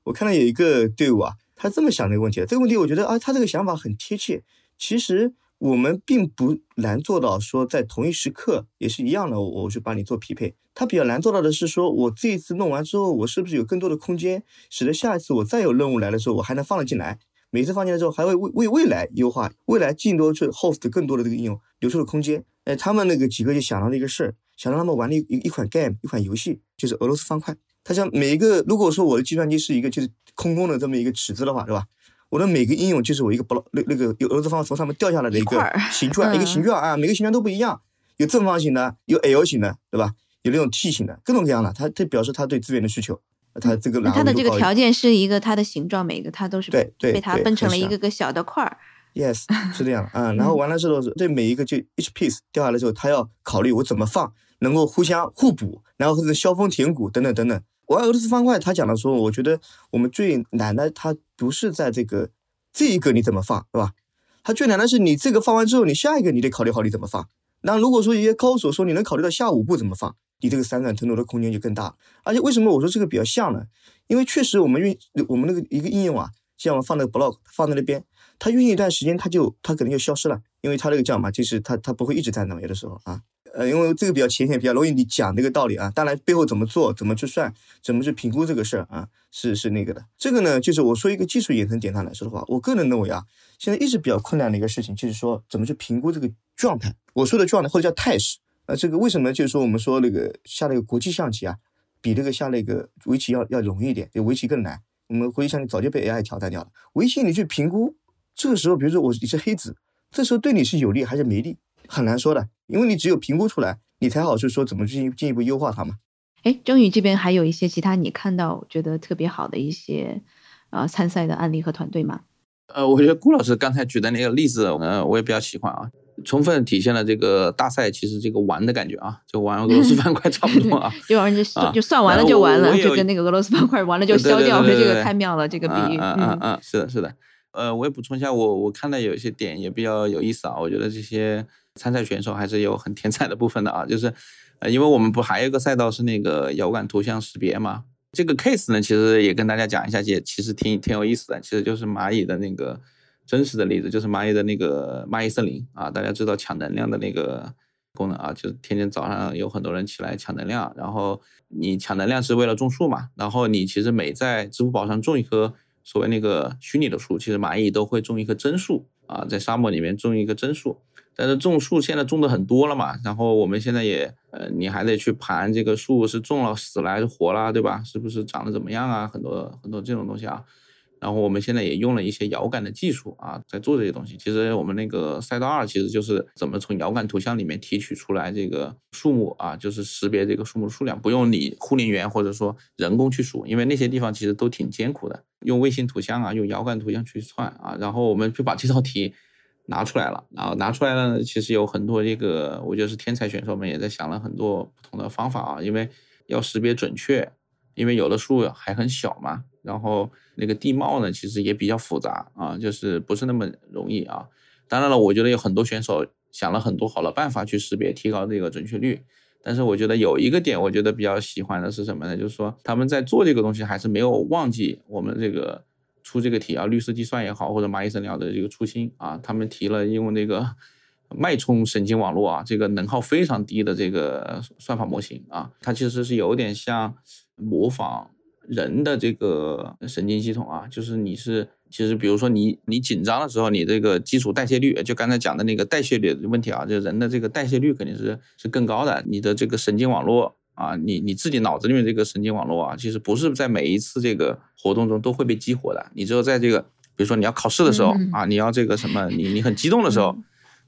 Speaker 5: 我看到有一个队伍啊，他这么想这个问题，这个问题我觉得啊，他这个想法很贴切。其实我们并不难做到说在同一时刻也是一样的，我去帮你做匹配。他比较难做到的是说，我这一次弄完之后，我是不是有更多的空间，使得下一次我再有任务来的时候，我还能放得进来。每次放进来之后，还会为为未来优化，未来进多去 host 更多的这个应用留出了空间。哎，他们那个几个就想到了一个事儿，想让他们玩了一一款 game，一款游戏，就是俄罗斯方块。他想每一个，如果说我的计算机是一个就是空空的这么一个尺子的话，是吧？我的每个应用就是我一个 block 那那个有俄罗斯方块从上面掉下来的一个形状，一个形状啊，每个形状都不一样，有正方形的，有 L 型的，对吧？有那种 T 型的，各种各样的，它它表示它对资源的需求。它这个
Speaker 4: 它的这个条件是一个它的形状，每个它都是
Speaker 5: 对对
Speaker 4: 被它分成了一个个小的块儿。
Speaker 5: Yes，是这样啊。然后完了之后，这每一个就 each piece 掉下来之后，它要考虑我怎么放，能够互相互补，然后或者削峰填谷等等等等。玩俄罗斯方块，他讲的时候，我觉得我们最难的，它不是在这个这一个你怎么放，对吧？它最难的是你这个放完之后，你下一个你得考虑好你怎么放。那如果说一些高手说你能考虑到下五步怎么放？你这个闪转腾挪的空间就更大，而且为什么我说这个比较像呢？因为确实我们运我们那个一个应用啊，像我们放那个 block 放在那边，它运行一段时间，它就它可能就消失了，因为它那个叫嘛，就是它它不会一直在那，有的时候啊，呃，因为这个比较浅显，比较容易你讲这个道理啊。当然背后怎么做，怎么去算，怎么去评估这个事儿啊，是是那个的。这个呢，就是我说一个技术衍生点上来说的话，我个人认为啊，现在一直比较困难的一个事情，就是说怎么去评估这个状态。我说的状态或者叫态势。那这个为什么就是说我们说那个下那个国际象棋啊，比那个下那个围棋要要容易一点，比围棋更难。我们国际象棋早就被 AI 挑战掉了。围棋你去评估，这个时候比如说我你是黑子，这时候对你是有利还是没利，很难说的，因为你只有评估出来，你才好去说怎么进进一步优化它嘛。
Speaker 4: 哎，征宇这边还有一些其他你看到觉得特别好的一些呃参赛的案例和团队吗？
Speaker 6: 呃，我觉得顾老师刚才举的那个例子，呃，我也比较喜欢啊。充分体现了这个大赛其实这个玩的感觉啊，就玩俄罗斯方块差不多啊，
Speaker 4: 就玩就就算完了就完了，就跟那个俄罗斯方块完了就消掉，这个太妙了，这个比喻。
Speaker 6: 嗯嗯嗯，是的，是的。呃，我也补充一下，我我看到有一些点也比较有意思啊，我觉得这些参赛选手还是有很天才的部分的啊，就是呃，因为我们不还有一个赛道是那个遥感图像识别嘛，这个 case 呢，其实也跟大家讲一下，也其实挺挺有意思的，其实就是蚂蚁的那个。真实的例子就是蚂蚁的那个蚂蚁森林啊，大家知道抢能量的那个功能啊，就是天天早上有很多人起来抢能量，然后你抢能量是为了种树嘛，然后你其实每在支付宝上种一棵所谓那个虚拟的树，其实蚂蚁都会种一棵真树啊，在沙漠里面种一棵真树，但是种树现在种的很多了嘛，然后我们现在也呃，你还得去盘这个树是种了死了还是活了，对吧？是不是长得怎么样啊？很多很多这种东西啊。然后我们现在也用了一些遥感的技术啊，在做这些东西。其实我们那个赛道二其实就是怎么从遥感图像里面提取出来这个数目啊，就是识别这个数目的数量，不用你护林员或者说人工去数，因为那些地方其实都挺艰苦的，用卫星图像啊，用遥感图像去算啊，然后我们就把这道题 拿出来了，然后拿出来了，其实有很多这个，我觉得是天才选手们也在想了很多不同的方法啊，因为要识别准确。因为有的树还很小嘛，然后那个地貌呢，其实也比较复杂啊，就是不是那么容易啊。当然了，我觉得有很多选手想了很多好的办法去识别，提高这个准确率。但是我觉得有一个点，我觉得比较喜欢的是什么呢？就是说他们在做这个东西，还是没有忘记我们这个出这个题啊，绿色计算也好，或者蚂蚁诊疗的这个初心啊。他们提了用那个脉冲神经网络啊，这个能耗非常低的这个算法模型啊，它其实是有点像。模仿人的这个神经系统啊，就是你是其实比如说你你紧张的时候，你这个基础代谢率，就刚才讲的那个代谢率的问题啊，就人的这个代谢率肯定是是更高的。你的这个神经网络啊，你你自己脑子里面这个神经网络啊，其实不是在每一次这个活动中都会被激活的。你只有在这个比如说你要考试的时候啊，你要这个什么，你你很激动的时候，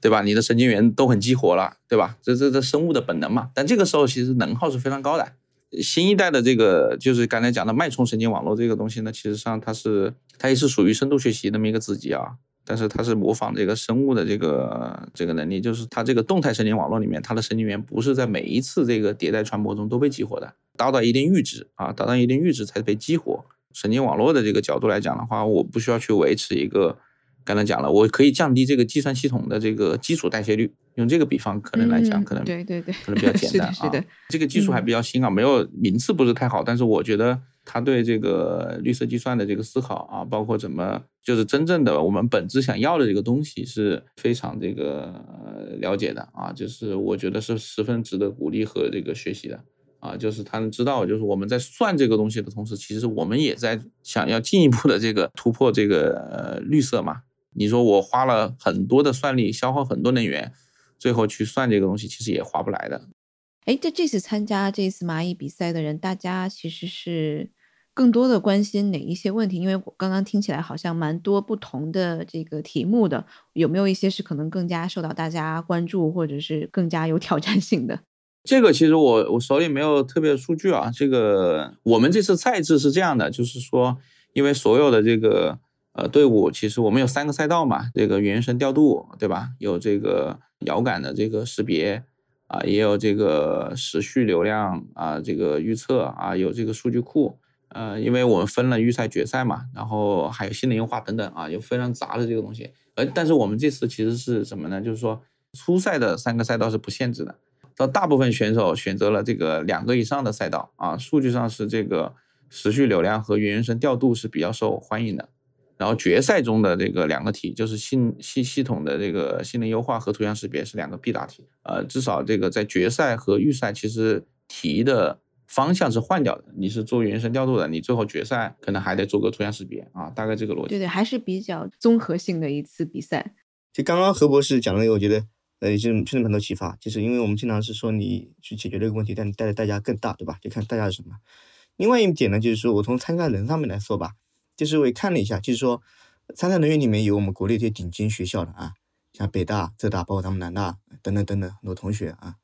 Speaker 6: 对吧？你的神经元都很激活了，对吧？这这这生物的本能嘛。但这个时候其实能耗是非常高的。新一代的这个就是刚才讲的脉冲神经网络这个东西呢，其实上它是它也是属于深度学习那么一个子集啊，但是它是模仿这个生物的这个这个能力，就是它这个动态神经网络里面，它的神经元不是在每一次这个迭代传播中都被激活的，达到一定阈值啊，达到一定阈值才被激活。神经网络的这个角度来讲的话，我不需要去维持一个。刚才讲了，我可以降低这个计算系统的这个基础代谢率，用这个比方可能来讲，可能
Speaker 4: 对对对，
Speaker 6: 可能比较简单啊。
Speaker 4: 是的，
Speaker 6: 这个技术还比较新啊，没有名次不是太好，但是我觉得他对这个绿色计算的这个思考啊，包括怎么就是真正的我们本质想要的这个东西是非常这个了解的啊，就是我觉得是十分值得鼓励和这个学习的啊，就是他能知道，就是我们在算这个东西的同时，其实我们也在想要进一步的这个突破这个呃绿色嘛。你说我花了很多的算力，消耗很多能源，最后去算这个东西，其实也划不来的。
Speaker 4: 哎，这这次参加这次蚂蚁比赛的人，大家其实是更多的关心哪一些问题？因为我刚刚听起来好像蛮多不同的这个题目的，有没有一些是可能更加受到大家关注，或者是更加有挑战性的？
Speaker 6: 这个其实我我手里没有特别的数据啊。这个我们这次赛制是这样的，就是说，因为所有的这个。呃，队伍其实我们有三个赛道嘛，这个原生调度，对吧？有这个遥感的这个识别啊，也有这个时序流量啊，这个预测啊，有这个数据库。呃，因为我们分了预赛、决赛嘛，然后还有新的优化等等啊，有非常杂的这个东西。呃，但是我们这次其实是什么呢？就是说初赛的三个赛道是不限制的，到大部分选手选择了这个两个以上的赛道啊，数据上是这个时序流量和原生调度是比较受欢迎的。然后决赛中的这个两个题就是系系系统的这个性能优化和图像识别是两个必答题。呃，至少这个在决赛和预赛其实题的方向是换掉的。你是做原生调度的，你最后决赛可能还得做个图像识别啊，大概这个逻辑。
Speaker 4: 对对，还是比较综合性的一次比赛。
Speaker 5: 就刚刚何博士讲的那个，我觉得呃也是确实蛮多启发。就是因为我们经常是说你去解决这个问题，但带的代价更大，对吧？就看代价是什么。另外一点呢，就是说我从参加人上面来说吧。就是我也看了一下，就是说，参赛人员里面有我们国内一些顶尖学校的啊，像北大、浙大，包括咱们南大等等等等很多同学啊，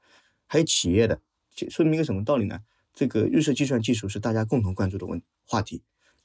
Speaker 5: 还有企业的，就说明一个什么道理呢？这个预设计算技术是大家共同关注的问话题，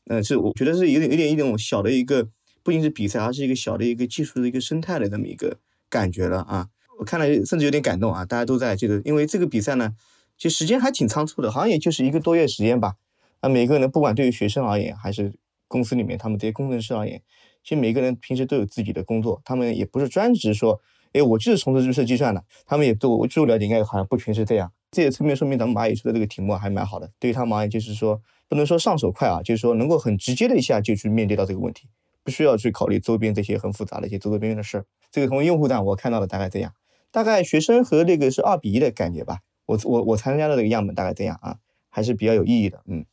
Speaker 5: 呃，是我觉得是有点有点一种小的一个，不仅是比赛，而是一个小的一个技术的一个生态的这么一个感觉了啊。我看了甚至有点感动啊，大家都在这个，因为这个比赛呢，其实时间还挺仓促的，好像也就是一个多月时间吧。啊，每个人不管对于学生而言还是公司里面，他们这些工程师而言，其实每个人平时都有自己的工作，他们也不是专职说，哎，我就是从事绿色计算的。他们也都，据我了解，应该好像不全是这样。这也侧面说明咱们蚂蚁出的这个题目还蛮好的，对于他们而言，就是说不能说上手快啊，就是说能够很直接的一下就去面对到这个问题，不需要去考虑周边这些很复杂的一些周周边边的事儿。这个从用户端我看到的大概这样，大概学生和那个是二比一的感觉吧。我我我参加的这个样本大概这样啊，还是比较有意义的，嗯。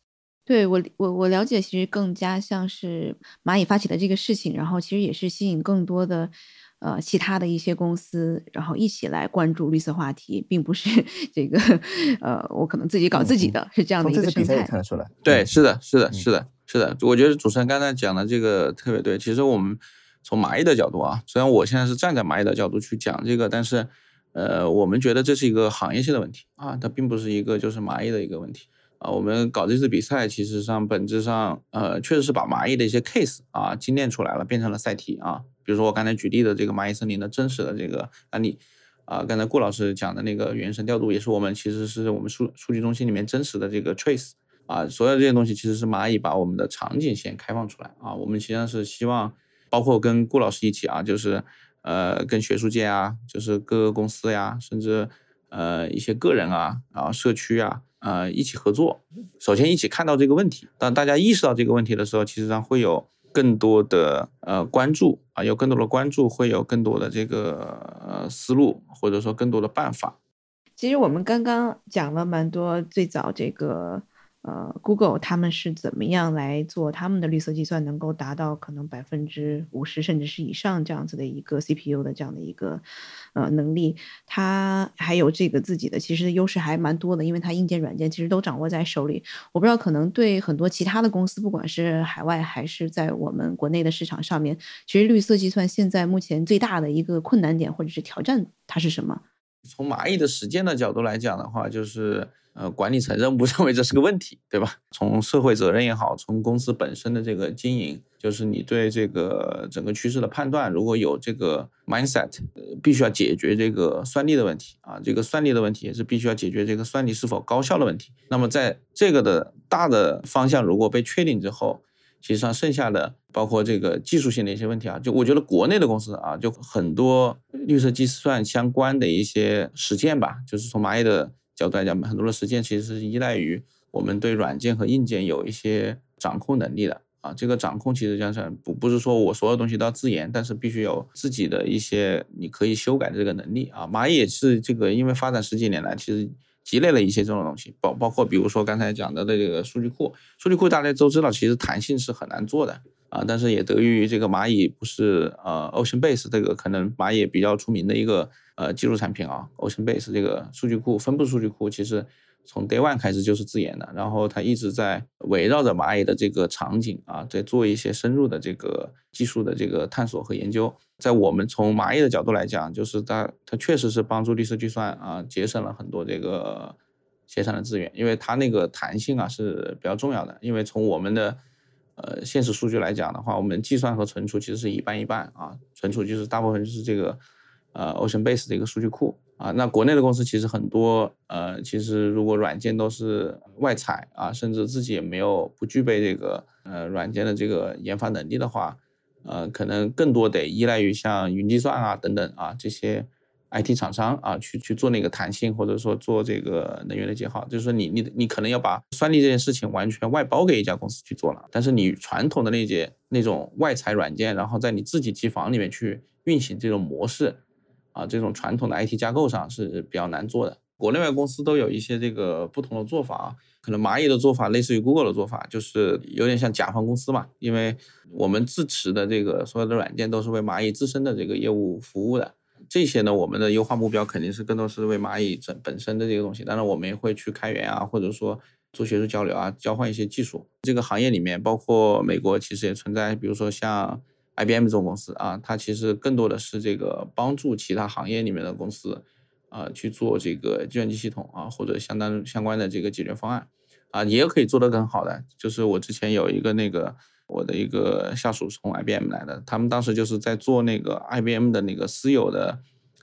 Speaker 4: 对我，我我了解，其实更加像是蚂蚁发起的这个事情，然后其实也是吸引更多的呃其他的一些公司，然后一起来关注绿色话题，并不是 这个呃我可能自己搞自己的，是这样的一个生态。
Speaker 5: 看得出来，
Speaker 6: 对，是的，是的，是的，是的。我觉得主持人刚才讲的这个特别对。其实我们从蚂蚁的角度啊，虽然我现在是站在蚂蚁的角度去讲这个，但是呃，我们觉得这是一个行业性的问题啊，它并不是一个就是蚂蚁的一个问题。啊，我们搞这次比赛，其实上本质上，呃，确实是把蚂蚁的一些 case 啊精炼出来了，变成了赛题啊。比如说我刚才举例的这个蚂蚁森林的真实的这个案例，啊，刚才顾老师讲的那个原神调度，也是我们其实是我们数数据中心里面真实的这个 trace 啊。所有这些东西其实是蚂蚁把我们的场景先开放出来啊。我们实际上是希望，包括跟顾老师一起啊，就是呃，跟学术界啊，就是各个公司呀，甚至呃一些个人啊，然后社区啊。呃，一起合作，首先一起看到这个问题。当大家意识到这个问题的时候，其实上会有更多的呃关注啊，有更多的关注，会有更多的这个呃思路，或者说更多的办法。
Speaker 4: 其实我们刚刚讲了蛮多，最早这个。呃，Google 他们是怎么样来做他们的绿色计算，能够达到可能百分之五十甚至是以上这样子的一个 CPU 的这样的一个呃能力？它还有这个自己的其实优势还蛮多的，因为它硬件软件其实都掌握在手里。我不知道可能对很多其他的公司，不管是海外还是在我们国内的市场上面，其实绿色计算现在目前最大的一个困难点或者是挑战，它是什么？
Speaker 6: 从蚂蚁的实践的角度来讲的话，就是。呃，管理层认不 认为这是个问题，对吧？从社会责任也好，从公司本身的这个经营，就是你对这个整个趋势的判断，如果有这个 mindset，必须要解决这个算力的问题啊，这个算力的问题也是必须要解决这个算力是否高效的问题。那么在这个的大的方向如果被确定之后，其实上剩下的包括这个技术性的一些问题啊，就我觉得国内的公司啊，就很多绿色计算相关的一些实践吧，就是从蚂蚁的。角度来讲，很多的实践其实是依赖于我们对软件和硬件有一些掌控能力的啊。这个掌控其实讲是不不是说我所有东西都要自研，但是必须有自己的一些你可以修改的这个能力啊。蚂蚁也是这个，因为发展十几年来，其实积累了一些这种东西，包包括比如说刚才讲的这个数据库，数据库大家都知道，其实弹性是很难做的啊。但是也得益于这个蚂蚁不是呃 Ocean Base 这个可能蚂蚁比较出名的一个。呃，技术产品啊，Ocean Base 这个数据库分布数据库，其实从 Day One 开始就是自研的，然后它一直在围绕着蚂蚁的这个场景啊，在做一些深入的这个技术的这个探索和研究。在我们从蚂蚁的角度来讲，就是它它确实是帮助绿色计算啊，节省了很多这个协商的资源，因为它那个弹性啊是比较重要的。因为从我们的呃现实数据来讲的话，我们计算和存储其实是一半一半啊，存储就是大部分就是这个。呃，Ocean Base 的一个数据库啊，那国内的公司其实很多，呃，其实如果软件都是外采啊，甚至自己也没有不具备这个呃软件的这个研发能力的话，呃，可能更多得依赖于像云计算啊等等啊这些 IT 厂商啊去去做那个弹性或者说做这个能源的节号，就是说你你你可能要把算力这件事情完全外包给一家公司去做了，但是你传统的那些那种外采软件，然后在你自己机房里面去运行这种模式。啊，这种传统的 IT 架构上是比较难做的。国内外公司都有一些这个不同的做法啊，可能蚂蚁的做法类似于 Google 的做法，就是有点像甲方公司嘛。因为我们自持的这个所有的软件都是为蚂蚁自身的这个业务服务的。这些呢，我们的优化目标肯定是更多是为蚂蚁整本身的这个东西。当然，我们也会去开源啊，或者说做学术交流啊，交换一些技术。这个行业里面，包括美国其实也存在，比如说像。IBM 这种公司啊，它其实更多的是这个帮助其他行业里面的公司啊去做这个计算机系统啊，或者相当相关的这个解决方案啊，也可以做得更好的。就是我之前有一个那个我的一个下属从 IBM 来的，他们当时就是在做那个 IBM 的那个私有的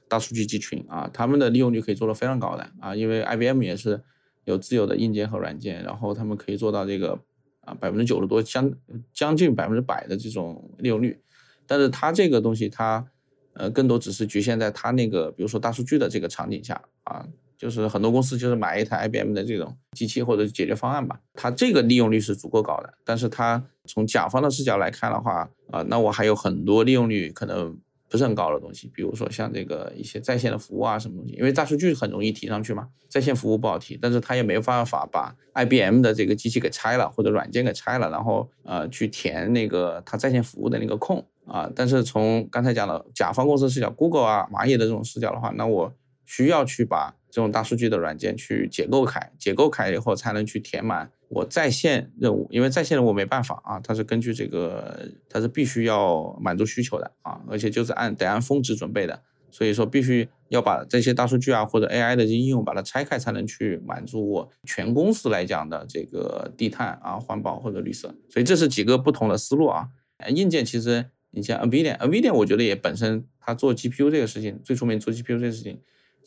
Speaker 6: 大数据集群啊，他们的利用率可以做得非常高的啊，因为 IBM 也是有自有的硬件和软件，然后他们可以做到这个。啊，百分之九十多，将将近百分之百的这种利用率，但是它这个东西，它呃更多只是局限在它那个，比如说大数据的这个场景下啊，就是很多公司就是买一台 IBM 的这种机器或者解决方案吧，它这个利用率是足够高的。但是它从甲方的视角来看的话，啊，那我还有很多利用率可能不是很高的东西，比如说像这个一些在线的服务啊什么东西，因为大数据很容易提上去嘛，在线服务不好提，但是它也没有办法把 IBM 的这个机器给拆了或者软件给拆了，然后呃去填那个它在线服务的那个空啊。但是从刚才讲的甲方公司视角，Google 啊、蚂蚁的这种视角的话，那我需要去把这种大数据的软件去解构开，解构开以后才能去填满。我在线任务，因为在线任务没办法啊，它是根据这个，它是必须要满足需求的啊，而且就是按得按峰值准备的，所以说必须要把这些大数据啊或者 AI 的应用把它拆开，才能去满足我全公司来讲的这个低碳啊、环保或者绿色。所以这是几个不同的思路啊。硬件其实你像 NVIDIA，NVIDIA 我觉得也本身它做 GPU 这个事情最出名，做 GPU 这个事情，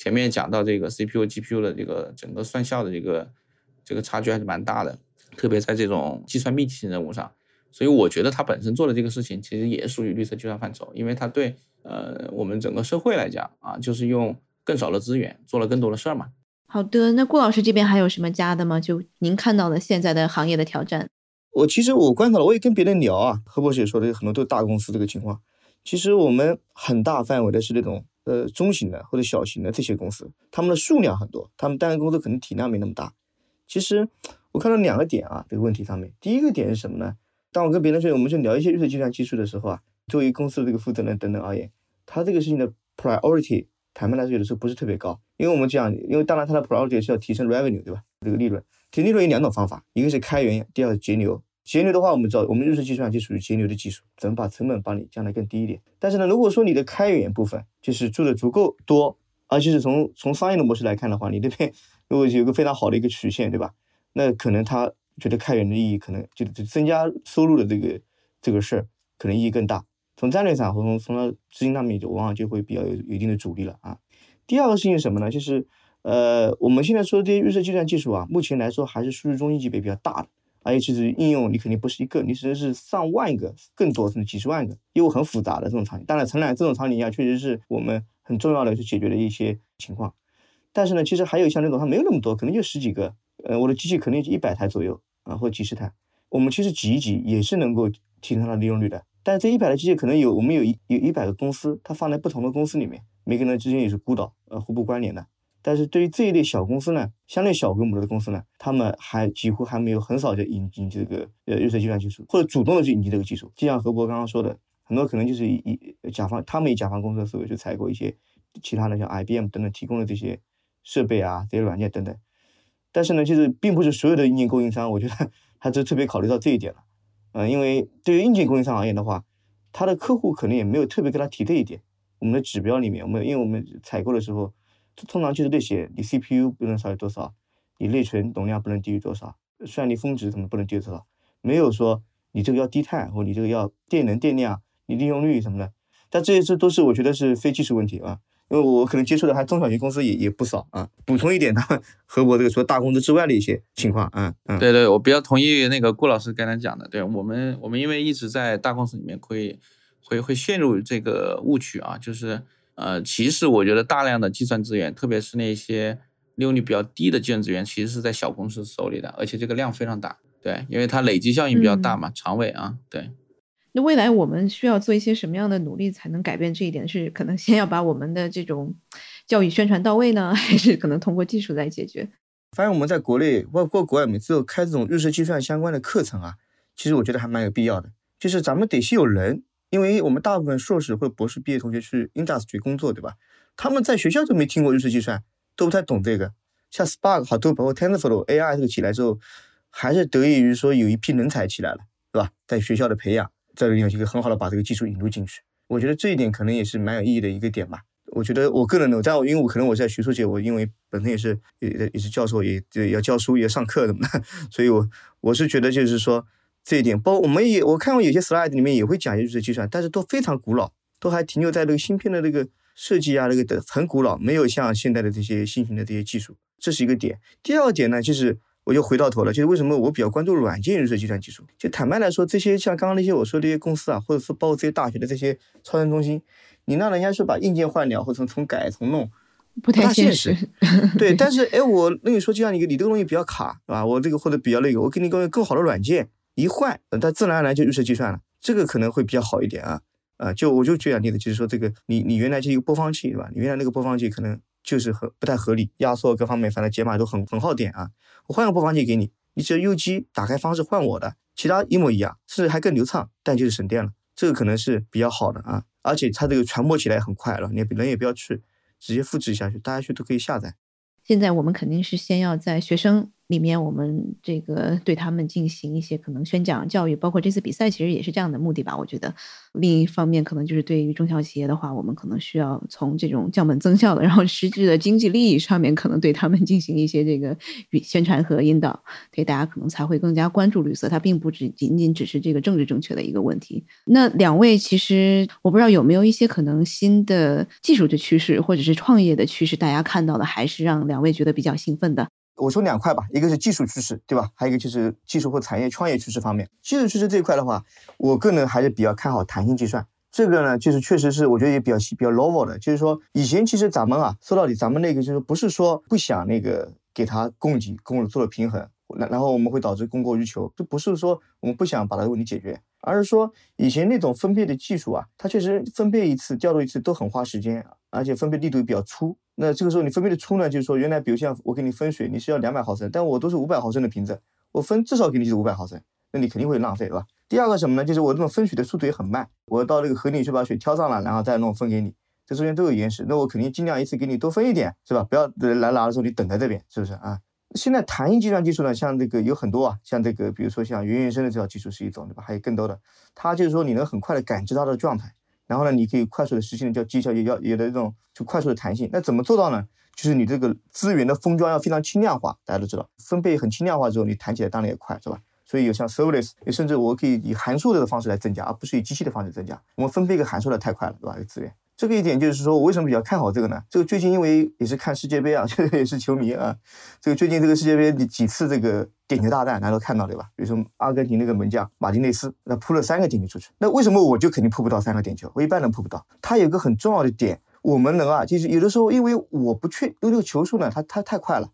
Speaker 6: 前面讲到这个 CPU、GPU 的这个整个算效的这个。这个差距还是蛮大的，特别在这种计算密集型任务上，所以我觉得它本身做的这个事情其实也属于绿色计算范畴，因为它对呃我们整个社会来讲啊，就是用更少的资源做了更多的事儿嘛。
Speaker 4: 好的，那顾老师这边还有什么加的吗？就您看到的现在的行业的挑战？
Speaker 5: 我其实我观察了，我也跟别人聊啊，何博士也说的很多都是大公司这个情况。其实我们很大范围的是那种呃中型的或者小型的这些公司，他们的数量很多，他们单个公司可能体量没那么大。其实我看到两个点啊，这个问题上面，第一个点是什么呢？当我跟别人说我们去聊一些预测计算技术的时候啊，作为公司的这个负责人等等而言，他这个事情的 priority 坦白来说有的时候不是特别高，因为我们讲，因为当然它的 priority 是要提升 revenue 对吧？这个利润，提利润有两种方法，一个是开源，第二是节流。节流的话，我们知道我们预测计算就属于节流的技术，怎么把成本帮你降得更低一点。但是呢，如果说你的开源部分就是做的足够多，而且是从从商业的模式来看的话，你这边。如果有个非常好的一个曲线，对吧？那可能他觉得开源的意义可能就就增加收入的这个这个事儿，可能意义更大。从战略上和从从资金上面就往往就会比较有有一定的阻力了啊。第二个事情是什么呢？就是呃，我们现在说的这些预测计算技术啊，目前来说还是数据中心级别比较大的，而且其实应用你肯定不是一个，你甚至是上万个、更多甚至几十万个，因为很复杂的这种场景。当然，承揽这种场景下，确实是我们很重要的去解决的一些情况。但是呢，其实还有像那种它没有那么多，可能就十几个，呃，我的机器可能就一百台左右啊，或几十台。我们其实挤一挤也是能够提升它的利用率的。但是这一百台机器可能有，我们有一有一百个公司，它放在不同的公司里面，每个人之间也是孤岛，呃，互不关联的。但是对于这一类小公司呢，相对小规模的公司呢，他们还几乎还没有很少就引进这个呃绿色计算技术，或者主动的去引进这个技术。就像何博刚刚说的，很多可能就是以甲方，他们以甲方公司的思维去采购一些其他的像 IBM 等等提供的这些。设备啊，这些软件等等，但是呢，就是并不是所有的硬件供应商，我觉得 他就特别考虑到这一点了，嗯，因为对于硬件供应商而言的话，他的客户可能也没有特别跟他提这一点。我们的指标里面，我们因为我们采购的时候，通常就是这些：你 CPU 不能少于多少，你内存容量不能低于多少，算力峰值怎么不能低于多少，没有说你这个要低碳或你这个要电能电量、你利用率什么的。但这些这都是我觉得是非技术问题啊。因为我可能接触的还中小型公司也也不少啊。补充一点，他 们和我这个除了大公司之外的一些情况啊。嗯，
Speaker 6: 对对，我比较同意那个顾老师刚才讲的。对我们，我们因为一直在大公司里面，会会会陷入这个误区啊，就是呃，其实我觉得大量的计算资源，特别是那些利用率比较低的计算资源，其实是在小公司手里的，而且这个量非常大。对，因为它累积效应比较大嘛，长尾啊，对。
Speaker 4: 那未来我们需要做一些什么样的努力才能改变这一点？是可能先要把我们的这种教育宣传到位呢，还是可能通过技术来解决？
Speaker 5: 发现我们在国内包括国外，每次开这种日式计算相关的课程啊，其实我觉得还蛮有必要的。就是咱们得先有人，因为我们大部分硕士或者博士毕业同学去 industry 工作，对吧？他们在学校都没听过日式计算，都不太懂这个。像 Spark 好多包括 TensorFlow AI 这个起来之后，还是得益于说有一批人才起来了，对吧？在学校的培养。这里有一个很好的把这个技术引入进去，我觉得这一点可能也是蛮有意义的一个点吧。我觉得我个人呢，在因为我可能我在学术界，我因为本身也是也也是教授，也也要教书，也要上课的嘛，所以我我是觉得就是说这一点，包括我们也我看过有些 slide 里面也会讲一些计算，但是都非常古老，都还停留在那个芯片的那个设计啊，那个的很古老，没有像现在的这些新型的这些技术，这是一个点。第二点呢，就是。我就回到头了，就是为什么我比较关注软件预测计算技术？就坦白来说，这些像刚刚那些我说这些公司啊，或者是包括这些大学的这些超算中心，你让人家去把硬件换掉，或者重改重弄，
Speaker 4: 不太现实。
Speaker 5: 对，但是哎，我跟你说，就像你你这个东西比较卡，是吧？我这个或者比较那个，我给你个更好的软件，一换，它自然而然就预设计算了，这个可能会比较好一点啊。啊，就我就举两例子，就是说这个你你原来这个播放器对吧？你原来那个播放器可能就是很不太合理，压缩各方面反正解码都很很耗电啊。我换个播放器给你，你只要 U 机打开方式换我的，其他一模一样，甚至还更流畅，但就是省电了，这个可能是比较好的啊。而且它这个传播起来很快了，你人也不要去，直接复制下去，大家去都可以下载。
Speaker 4: 现在我们肯定是先要在学生。里面我们这个对他们进行一些可能宣讲教育，包括这次比赛其实也是这样的目的吧。我觉得另一方面可能就是对于中小企业的话，我们可能需要从这种降本增效的，然后实质的经济利益上面，可能对他们进行一些这个宣传和引导，对大家可能才会更加关注绿色。它并不只仅仅只是这个政治正确的一个问题。那两位其实我不知道有没有一些可能新的技术的趋势或者是创业的趋势，大家看到的还是让两位觉得比较兴奋的。
Speaker 5: 我说两块吧，一个是技术趋势，对吧？还有一个就是技术或产业创业趋势方面。技术趋势这一块的话，我个人还是比较看好弹性计算。这个呢，就是确实是我觉得也比较比较 novel 的。就是说，以前其实咱们啊，说到底，咱们那个就是不是说不想那个给它供给供做了平衡，然然后我们会导致供过于求，这不是说我们不想把它问题解决，而是说以前那种分配的技术啊，它确实分配一次、调度一次都很花时间，而且分配力度也比较粗。那这个时候你分配的粗呢，就是说原来比如像我给你分水，你是要两百毫升，但我都是五百毫升的瓶子，我分至少给你就是五百毫升，那你肯定会浪费，对吧？第二个什么呢？就是我这种分水的速度也很慢，我到那个河里去把水挑上来，然后再弄分给你，这中间都有延时，那我肯定尽量一次给你多分一点，是吧？不要来拿的时候你等在这边，是不是啊？现在弹性计算技术呢，像这个有很多啊，像这个比如说像云原生的这套技术是一种，对吧？还有更多的，它就是说你能很快的感知它的状态，然后呢，你可以快速的实现叫绩效，也要有的这种就快速的弹性。那怎么做到呢？就是你这个资源的封装要非常轻量化，大家都知道，分配很轻量化之后，你弹起来当然也快，是吧？所以有像 serverless，甚至我可以以函数的方式来增加，而不是以机器的方式增加。我们分配一个函数的太快了，对吧？这资源，这个一点就是说我为什么比较看好这个呢？这个最近因为也是看世界杯啊，这个也是球迷啊，这个最近这个世界杯几次这个点球大战，大家都看到对吧？比如说阿根廷那个门将马丁内斯，那扑了三个点球出去，那为什么我就肯定扑不到三个点球？我一般人扑不到。他有个很重要的点。我们能啊，就是有的时候，因为我不确，因为这个球速呢，它它太快了。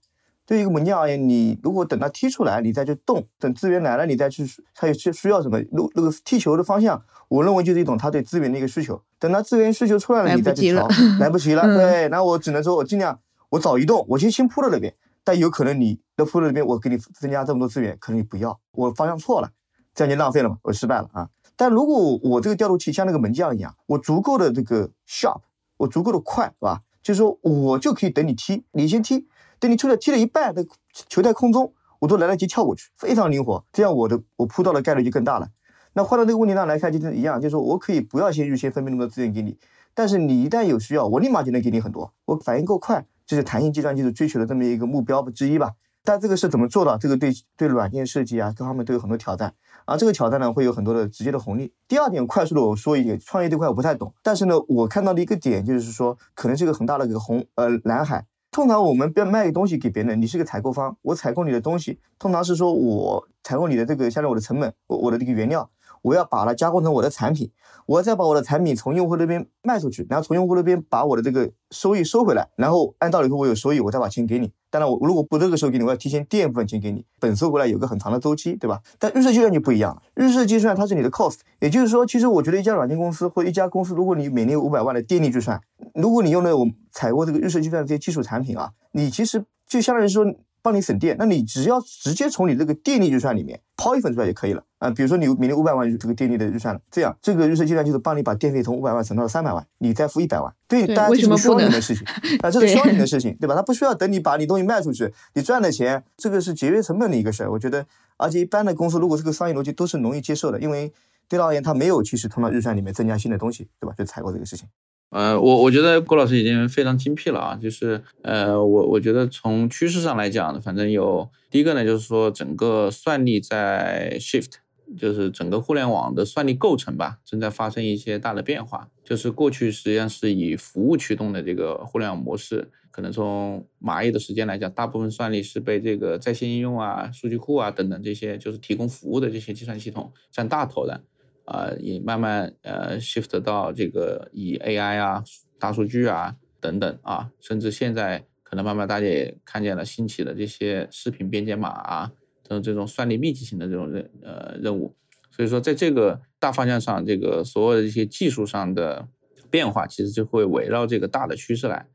Speaker 5: 对于一个门将而言，你如果等他踢出来，你再去动，等资源来了，你再去，他有需需要什么？那那个踢球的方向，我认为就是一种他对资源的一个需求。等他资源需求出来了，你再去调，来不及了。对，那我只能说我尽量我早移动，我先先扑到那边。但有可能你的扑到那边，我给你增加这么多资源，可能你不要，我方向错了，这样就浪费了嘛，我失败了啊。但如果我这个调度器像那个门将一样，我足够的这个 sharp。我足够的快，是吧？就是说我就可以等你踢，你先踢，等你出来踢了一半，那球在空中，我都来得及跳过去，非常灵活。这样我的我扑到的概率就更大了。那换到这个问题上来看，就是一样，就是说我可以不要先预先分配那么多资源给你，但是你一旦有需要，我立马就能给你很多。我反应够快，这是弹性计算技术追求的这么一个目标之一吧。但这个是怎么做到？这个对对软件设计啊各方面都有很多挑战。啊，这个挑战呢会有很多的直接的红利。第二点，快速的我说一点，创业这块我不太懂，但是呢，我看到的一个点就是说，可能是一个很大的一个红呃蓝海。通常我们要卖东西给别人，你是个采购方，我采购你的东西，通常是说我采购你的这个相当于我的成本，我我的这个原料。我要把它加工成我的产品，我再把我的产品从用户那边卖出去，然后从用户那边把我的这个收益收回来，然后按道理说我有收益，我再把钱给你。当然，我如果不这个时候给你，我要提前垫一部分钱给你，本收回来有个很长的周期，对吧？但预设计算就不一样了，预设计算它是你的 cost，也就是说，其实我觉得一家软件公司或一家公司，如果你每年有五百万的电力计算，如果你用的我采购这个预设计算这些技术产品啊，你其实就相当于说。帮你省电，那你只要直接从你这个电力预算里面抛一份出来就可以了啊。比如说你每年五百万这个电力的预算了，这样这个预算计算就是帮你把电费从五百万省到了三百万，你再付一百万。对，大家这是双赢的事情 啊，这是双赢的事情，对吧？他不需要等你把你东西卖出去，你赚的钱，这个是节约成本的一个事儿。我觉得，而且一般的公司如果这个商业逻辑都是容易接受的，因为对他而言他没有其实通到预算里面增加新的东西，对吧？就采购这个事情。
Speaker 6: 呃，我我觉得郭老师已经非常精辟了啊，就是呃，我我觉得从趋势上来讲呢，反正有第一个呢，就是说整个算力在 shift，就是整个互联网的算力构成吧，正在发生一些大的变化。就是过去实际上是以服务驱动的这个互联网模式，可能从蚂蚁的时间来讲，大部分算力是被这个在线应用啊、数据库啊等等这些就是提供服务的这些计算系统占大头的。啊，也慢慢呃 shift 到这个以 AI 啊、大数据啊等等啊，甚至现在可能慢慢大家也看见了兴起的这些视频编解码啊等这种算力密集型的这种任呃任务。所以说，在这个大方向上，这个所有的一些技术上的变化，其实就会围绕这个大的趋势来。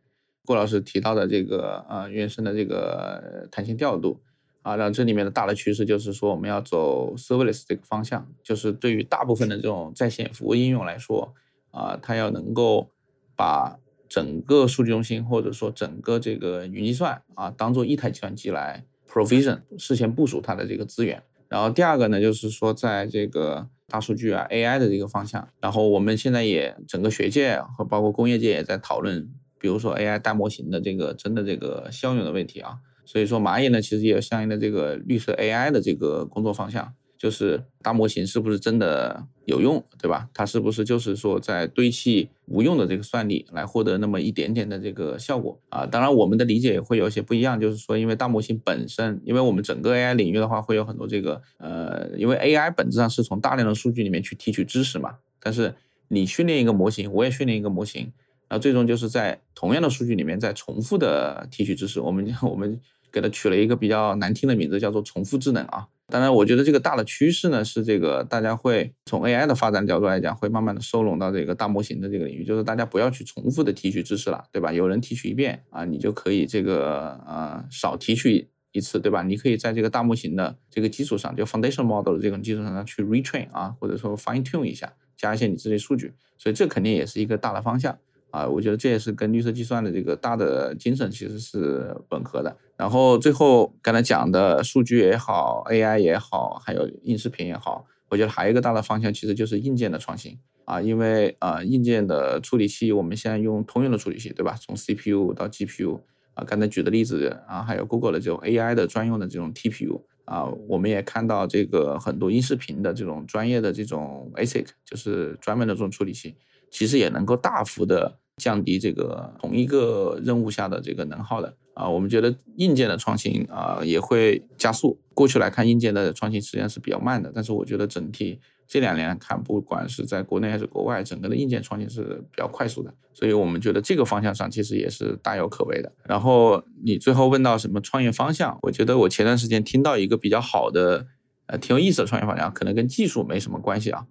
Speaker 6: 郭老师提到的这个呃原生的这个弹性调度啊，然后这里面的大的趋势就是说我们要走 serverless 这个方向，就是对于大部分的这种在线服务应用来说啊，它要能够把整个数据中心或者说整个这个云计算啊当做一台计算机来 provision 事先部署它的这个资源。然后第二个呢，就是说在这个大数据啊 AI 的这个方向，然后我们现在也整个学界和包括工业界也在讨论。比如说 AI 大模型的这个真的这个效用的问题啊，所以说蚂蚁呢其实也有相应的这个绿色 AI 的这个工作方向，就是大模型是不是真的有用，对吧？它是不是就是说在堆砌无用的这个算力来获得那么一点点的这个效果啊？当然我们的理解也会有一些不一样，就是说因为大模型本身，因为我们整个 AI 领域的话会有很多这个呃，因为 AI 本质上是从大量的数据里面去提取知识嘛，但是你训练一个模型，我也训练一个模型。那最终就是在同样的数据里面再重复的提取知识，我们 我们给它取了一个比较难听的名字，叫做重复智能啊。当然，我觉得这个大的趋势呢是这个大家会从 AI 的发展角度来讲，会慢慢的收拢到这个大模型的这个领域，就是大家不要去重复的提取知识了，对吧？有人提取一遍啊，你就可以这个呃少提取一次，对吧？你可以在这个大模型的这个基础上，就 foundation model 的这种基础上去 retrain 啊，或者说 fine tune 一下，加一些你这些数据，所以这肯定也是一个大的方向。啊，我觉得这也是跟绿色计算的这个大的精神其实是吻合的。然后最后刚才讲的数据也好，AI 也好，还有硬视频也好，我觉得还有一个大的方向其实就是硬件的创新啊。因为啊，硬件的处理器我们现在用通用的处理器，对吧？从 CPU 到 GPU 啊，刚才举的例子啊，还有 Google 的这种 AI 的专用的这种 TPU 啊，我们也看到这个很多音视频的这种专业的这种 ASIC，就是专门的这种处理器，其实也能够大幅的。降低这个同一个任务下的这个能耗的啊，我们觉得硬件的创新啊也会加速。过去来看，硬件的创新实际上是比较慢的，但是我觉得整体这两年看，不管是在国内还是国外，整个的硬件创新是比较快速的。所以我们觉得这个方向上其实也是大有可为的。然后你最后问到什么创业方向，我觉得我前段时间听到一个比较好的，呃，挺有意思的创业方向，可能跟技术没什么关系啊。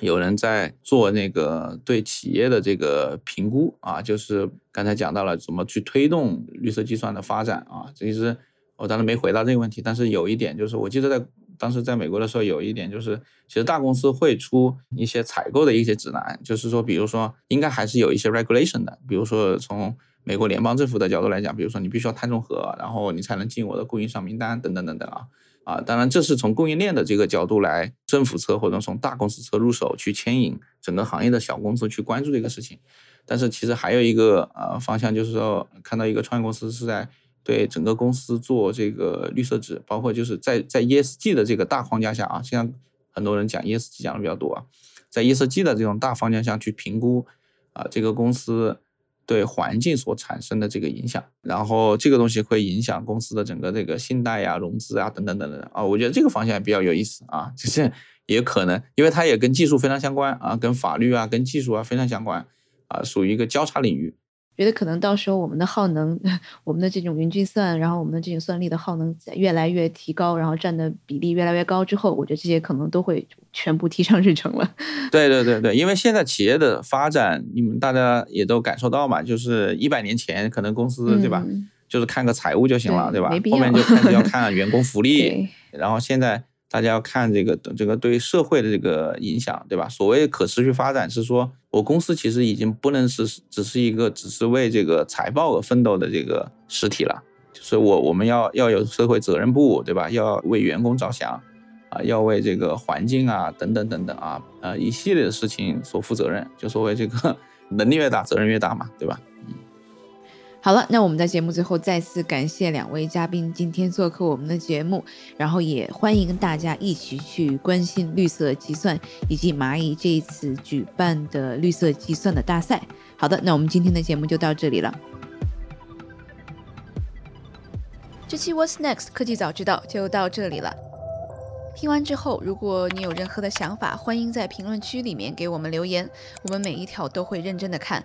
Speaker 6: 有人在做那个对企业的这个评估啊，就是刚才讲到了怎么去推动绿色计算的发展啊。其实我当时没回答这个问题，但是有一点就是，我记得在当时在美国的时候，有一点就是，其实大公司会出一些采购的一些指南，就是说，比如说应该还是有一些 regulation 的，比如说从美国联邦政府的角度来讲，比如说你必须要碳中和，然后你才能进我的供应商名单等等等等啊。啊，当然，这是从供应链的这个角度来，政府侧或者从大公司侧入手去牵引整个行业的小公司去关注这个事情。但是其实还有一个呃方向，就是说看到一个创业公司是在对整个公司做这个绿色纸，包括就是在在 ESG 的这个大框架下啊，现在很多人讲 ESG 讲的比较多啊，在 ESG 的这种大方向下去评估啊这个公司。对环境所产生的这个影响，然后这个东西会影响公司的整个这个信贷呀、融资啊等等等等啊，我觉得这个方向比较有意思啊，就是 也可能，因为它也跟技术非常相关啊，跟法律啊、跟技术啊非常相关啊，属于一个交叉领域。
Speaker 4: 觉得可能到时候我们的耗能，我们的这种云计算，然后我们的这种算力的耗能越来越提高，然后占的比例越来越高之后，我觉得这些可能都会全部提上日程了。
Speaker 6: 对对对对，因为现在企业的发展，你们大家也都感受到嘛，就是一百年前可能公司对吧，就是看个财务就行了，对吧？后面就开始要 看员工福利，然后现在。大家要看这个这个对社会的这个影响，对吧？所谓可持续发展是说，我公司其实已经不能是只是一个只是为这个财报而奋斗的这个实体了，就是我我们要要有社会责任部，对吧？要为员工着想，啊，要为这个环境啊等等等等啊，呃一系列的事情所负责任，就所谓这个 能力越大，责任越大嘛，对吧？嗯。
Speaker 4: 好了，那我们在节目最后再次感谢两位嘉宾今天做客我们的节目，然后也欢迎大家一起去关心绿色计算以及蚂蚁这一次举办的绿色计算的大赛。好的，那我们今天的节目就到这里了。
Speaker 1: 这期 What's Next 科技早知道就到这里了。听完之后，如果你有任何的想法，欢迎在评论区里面给我们留言，我们每一条都会认真的看。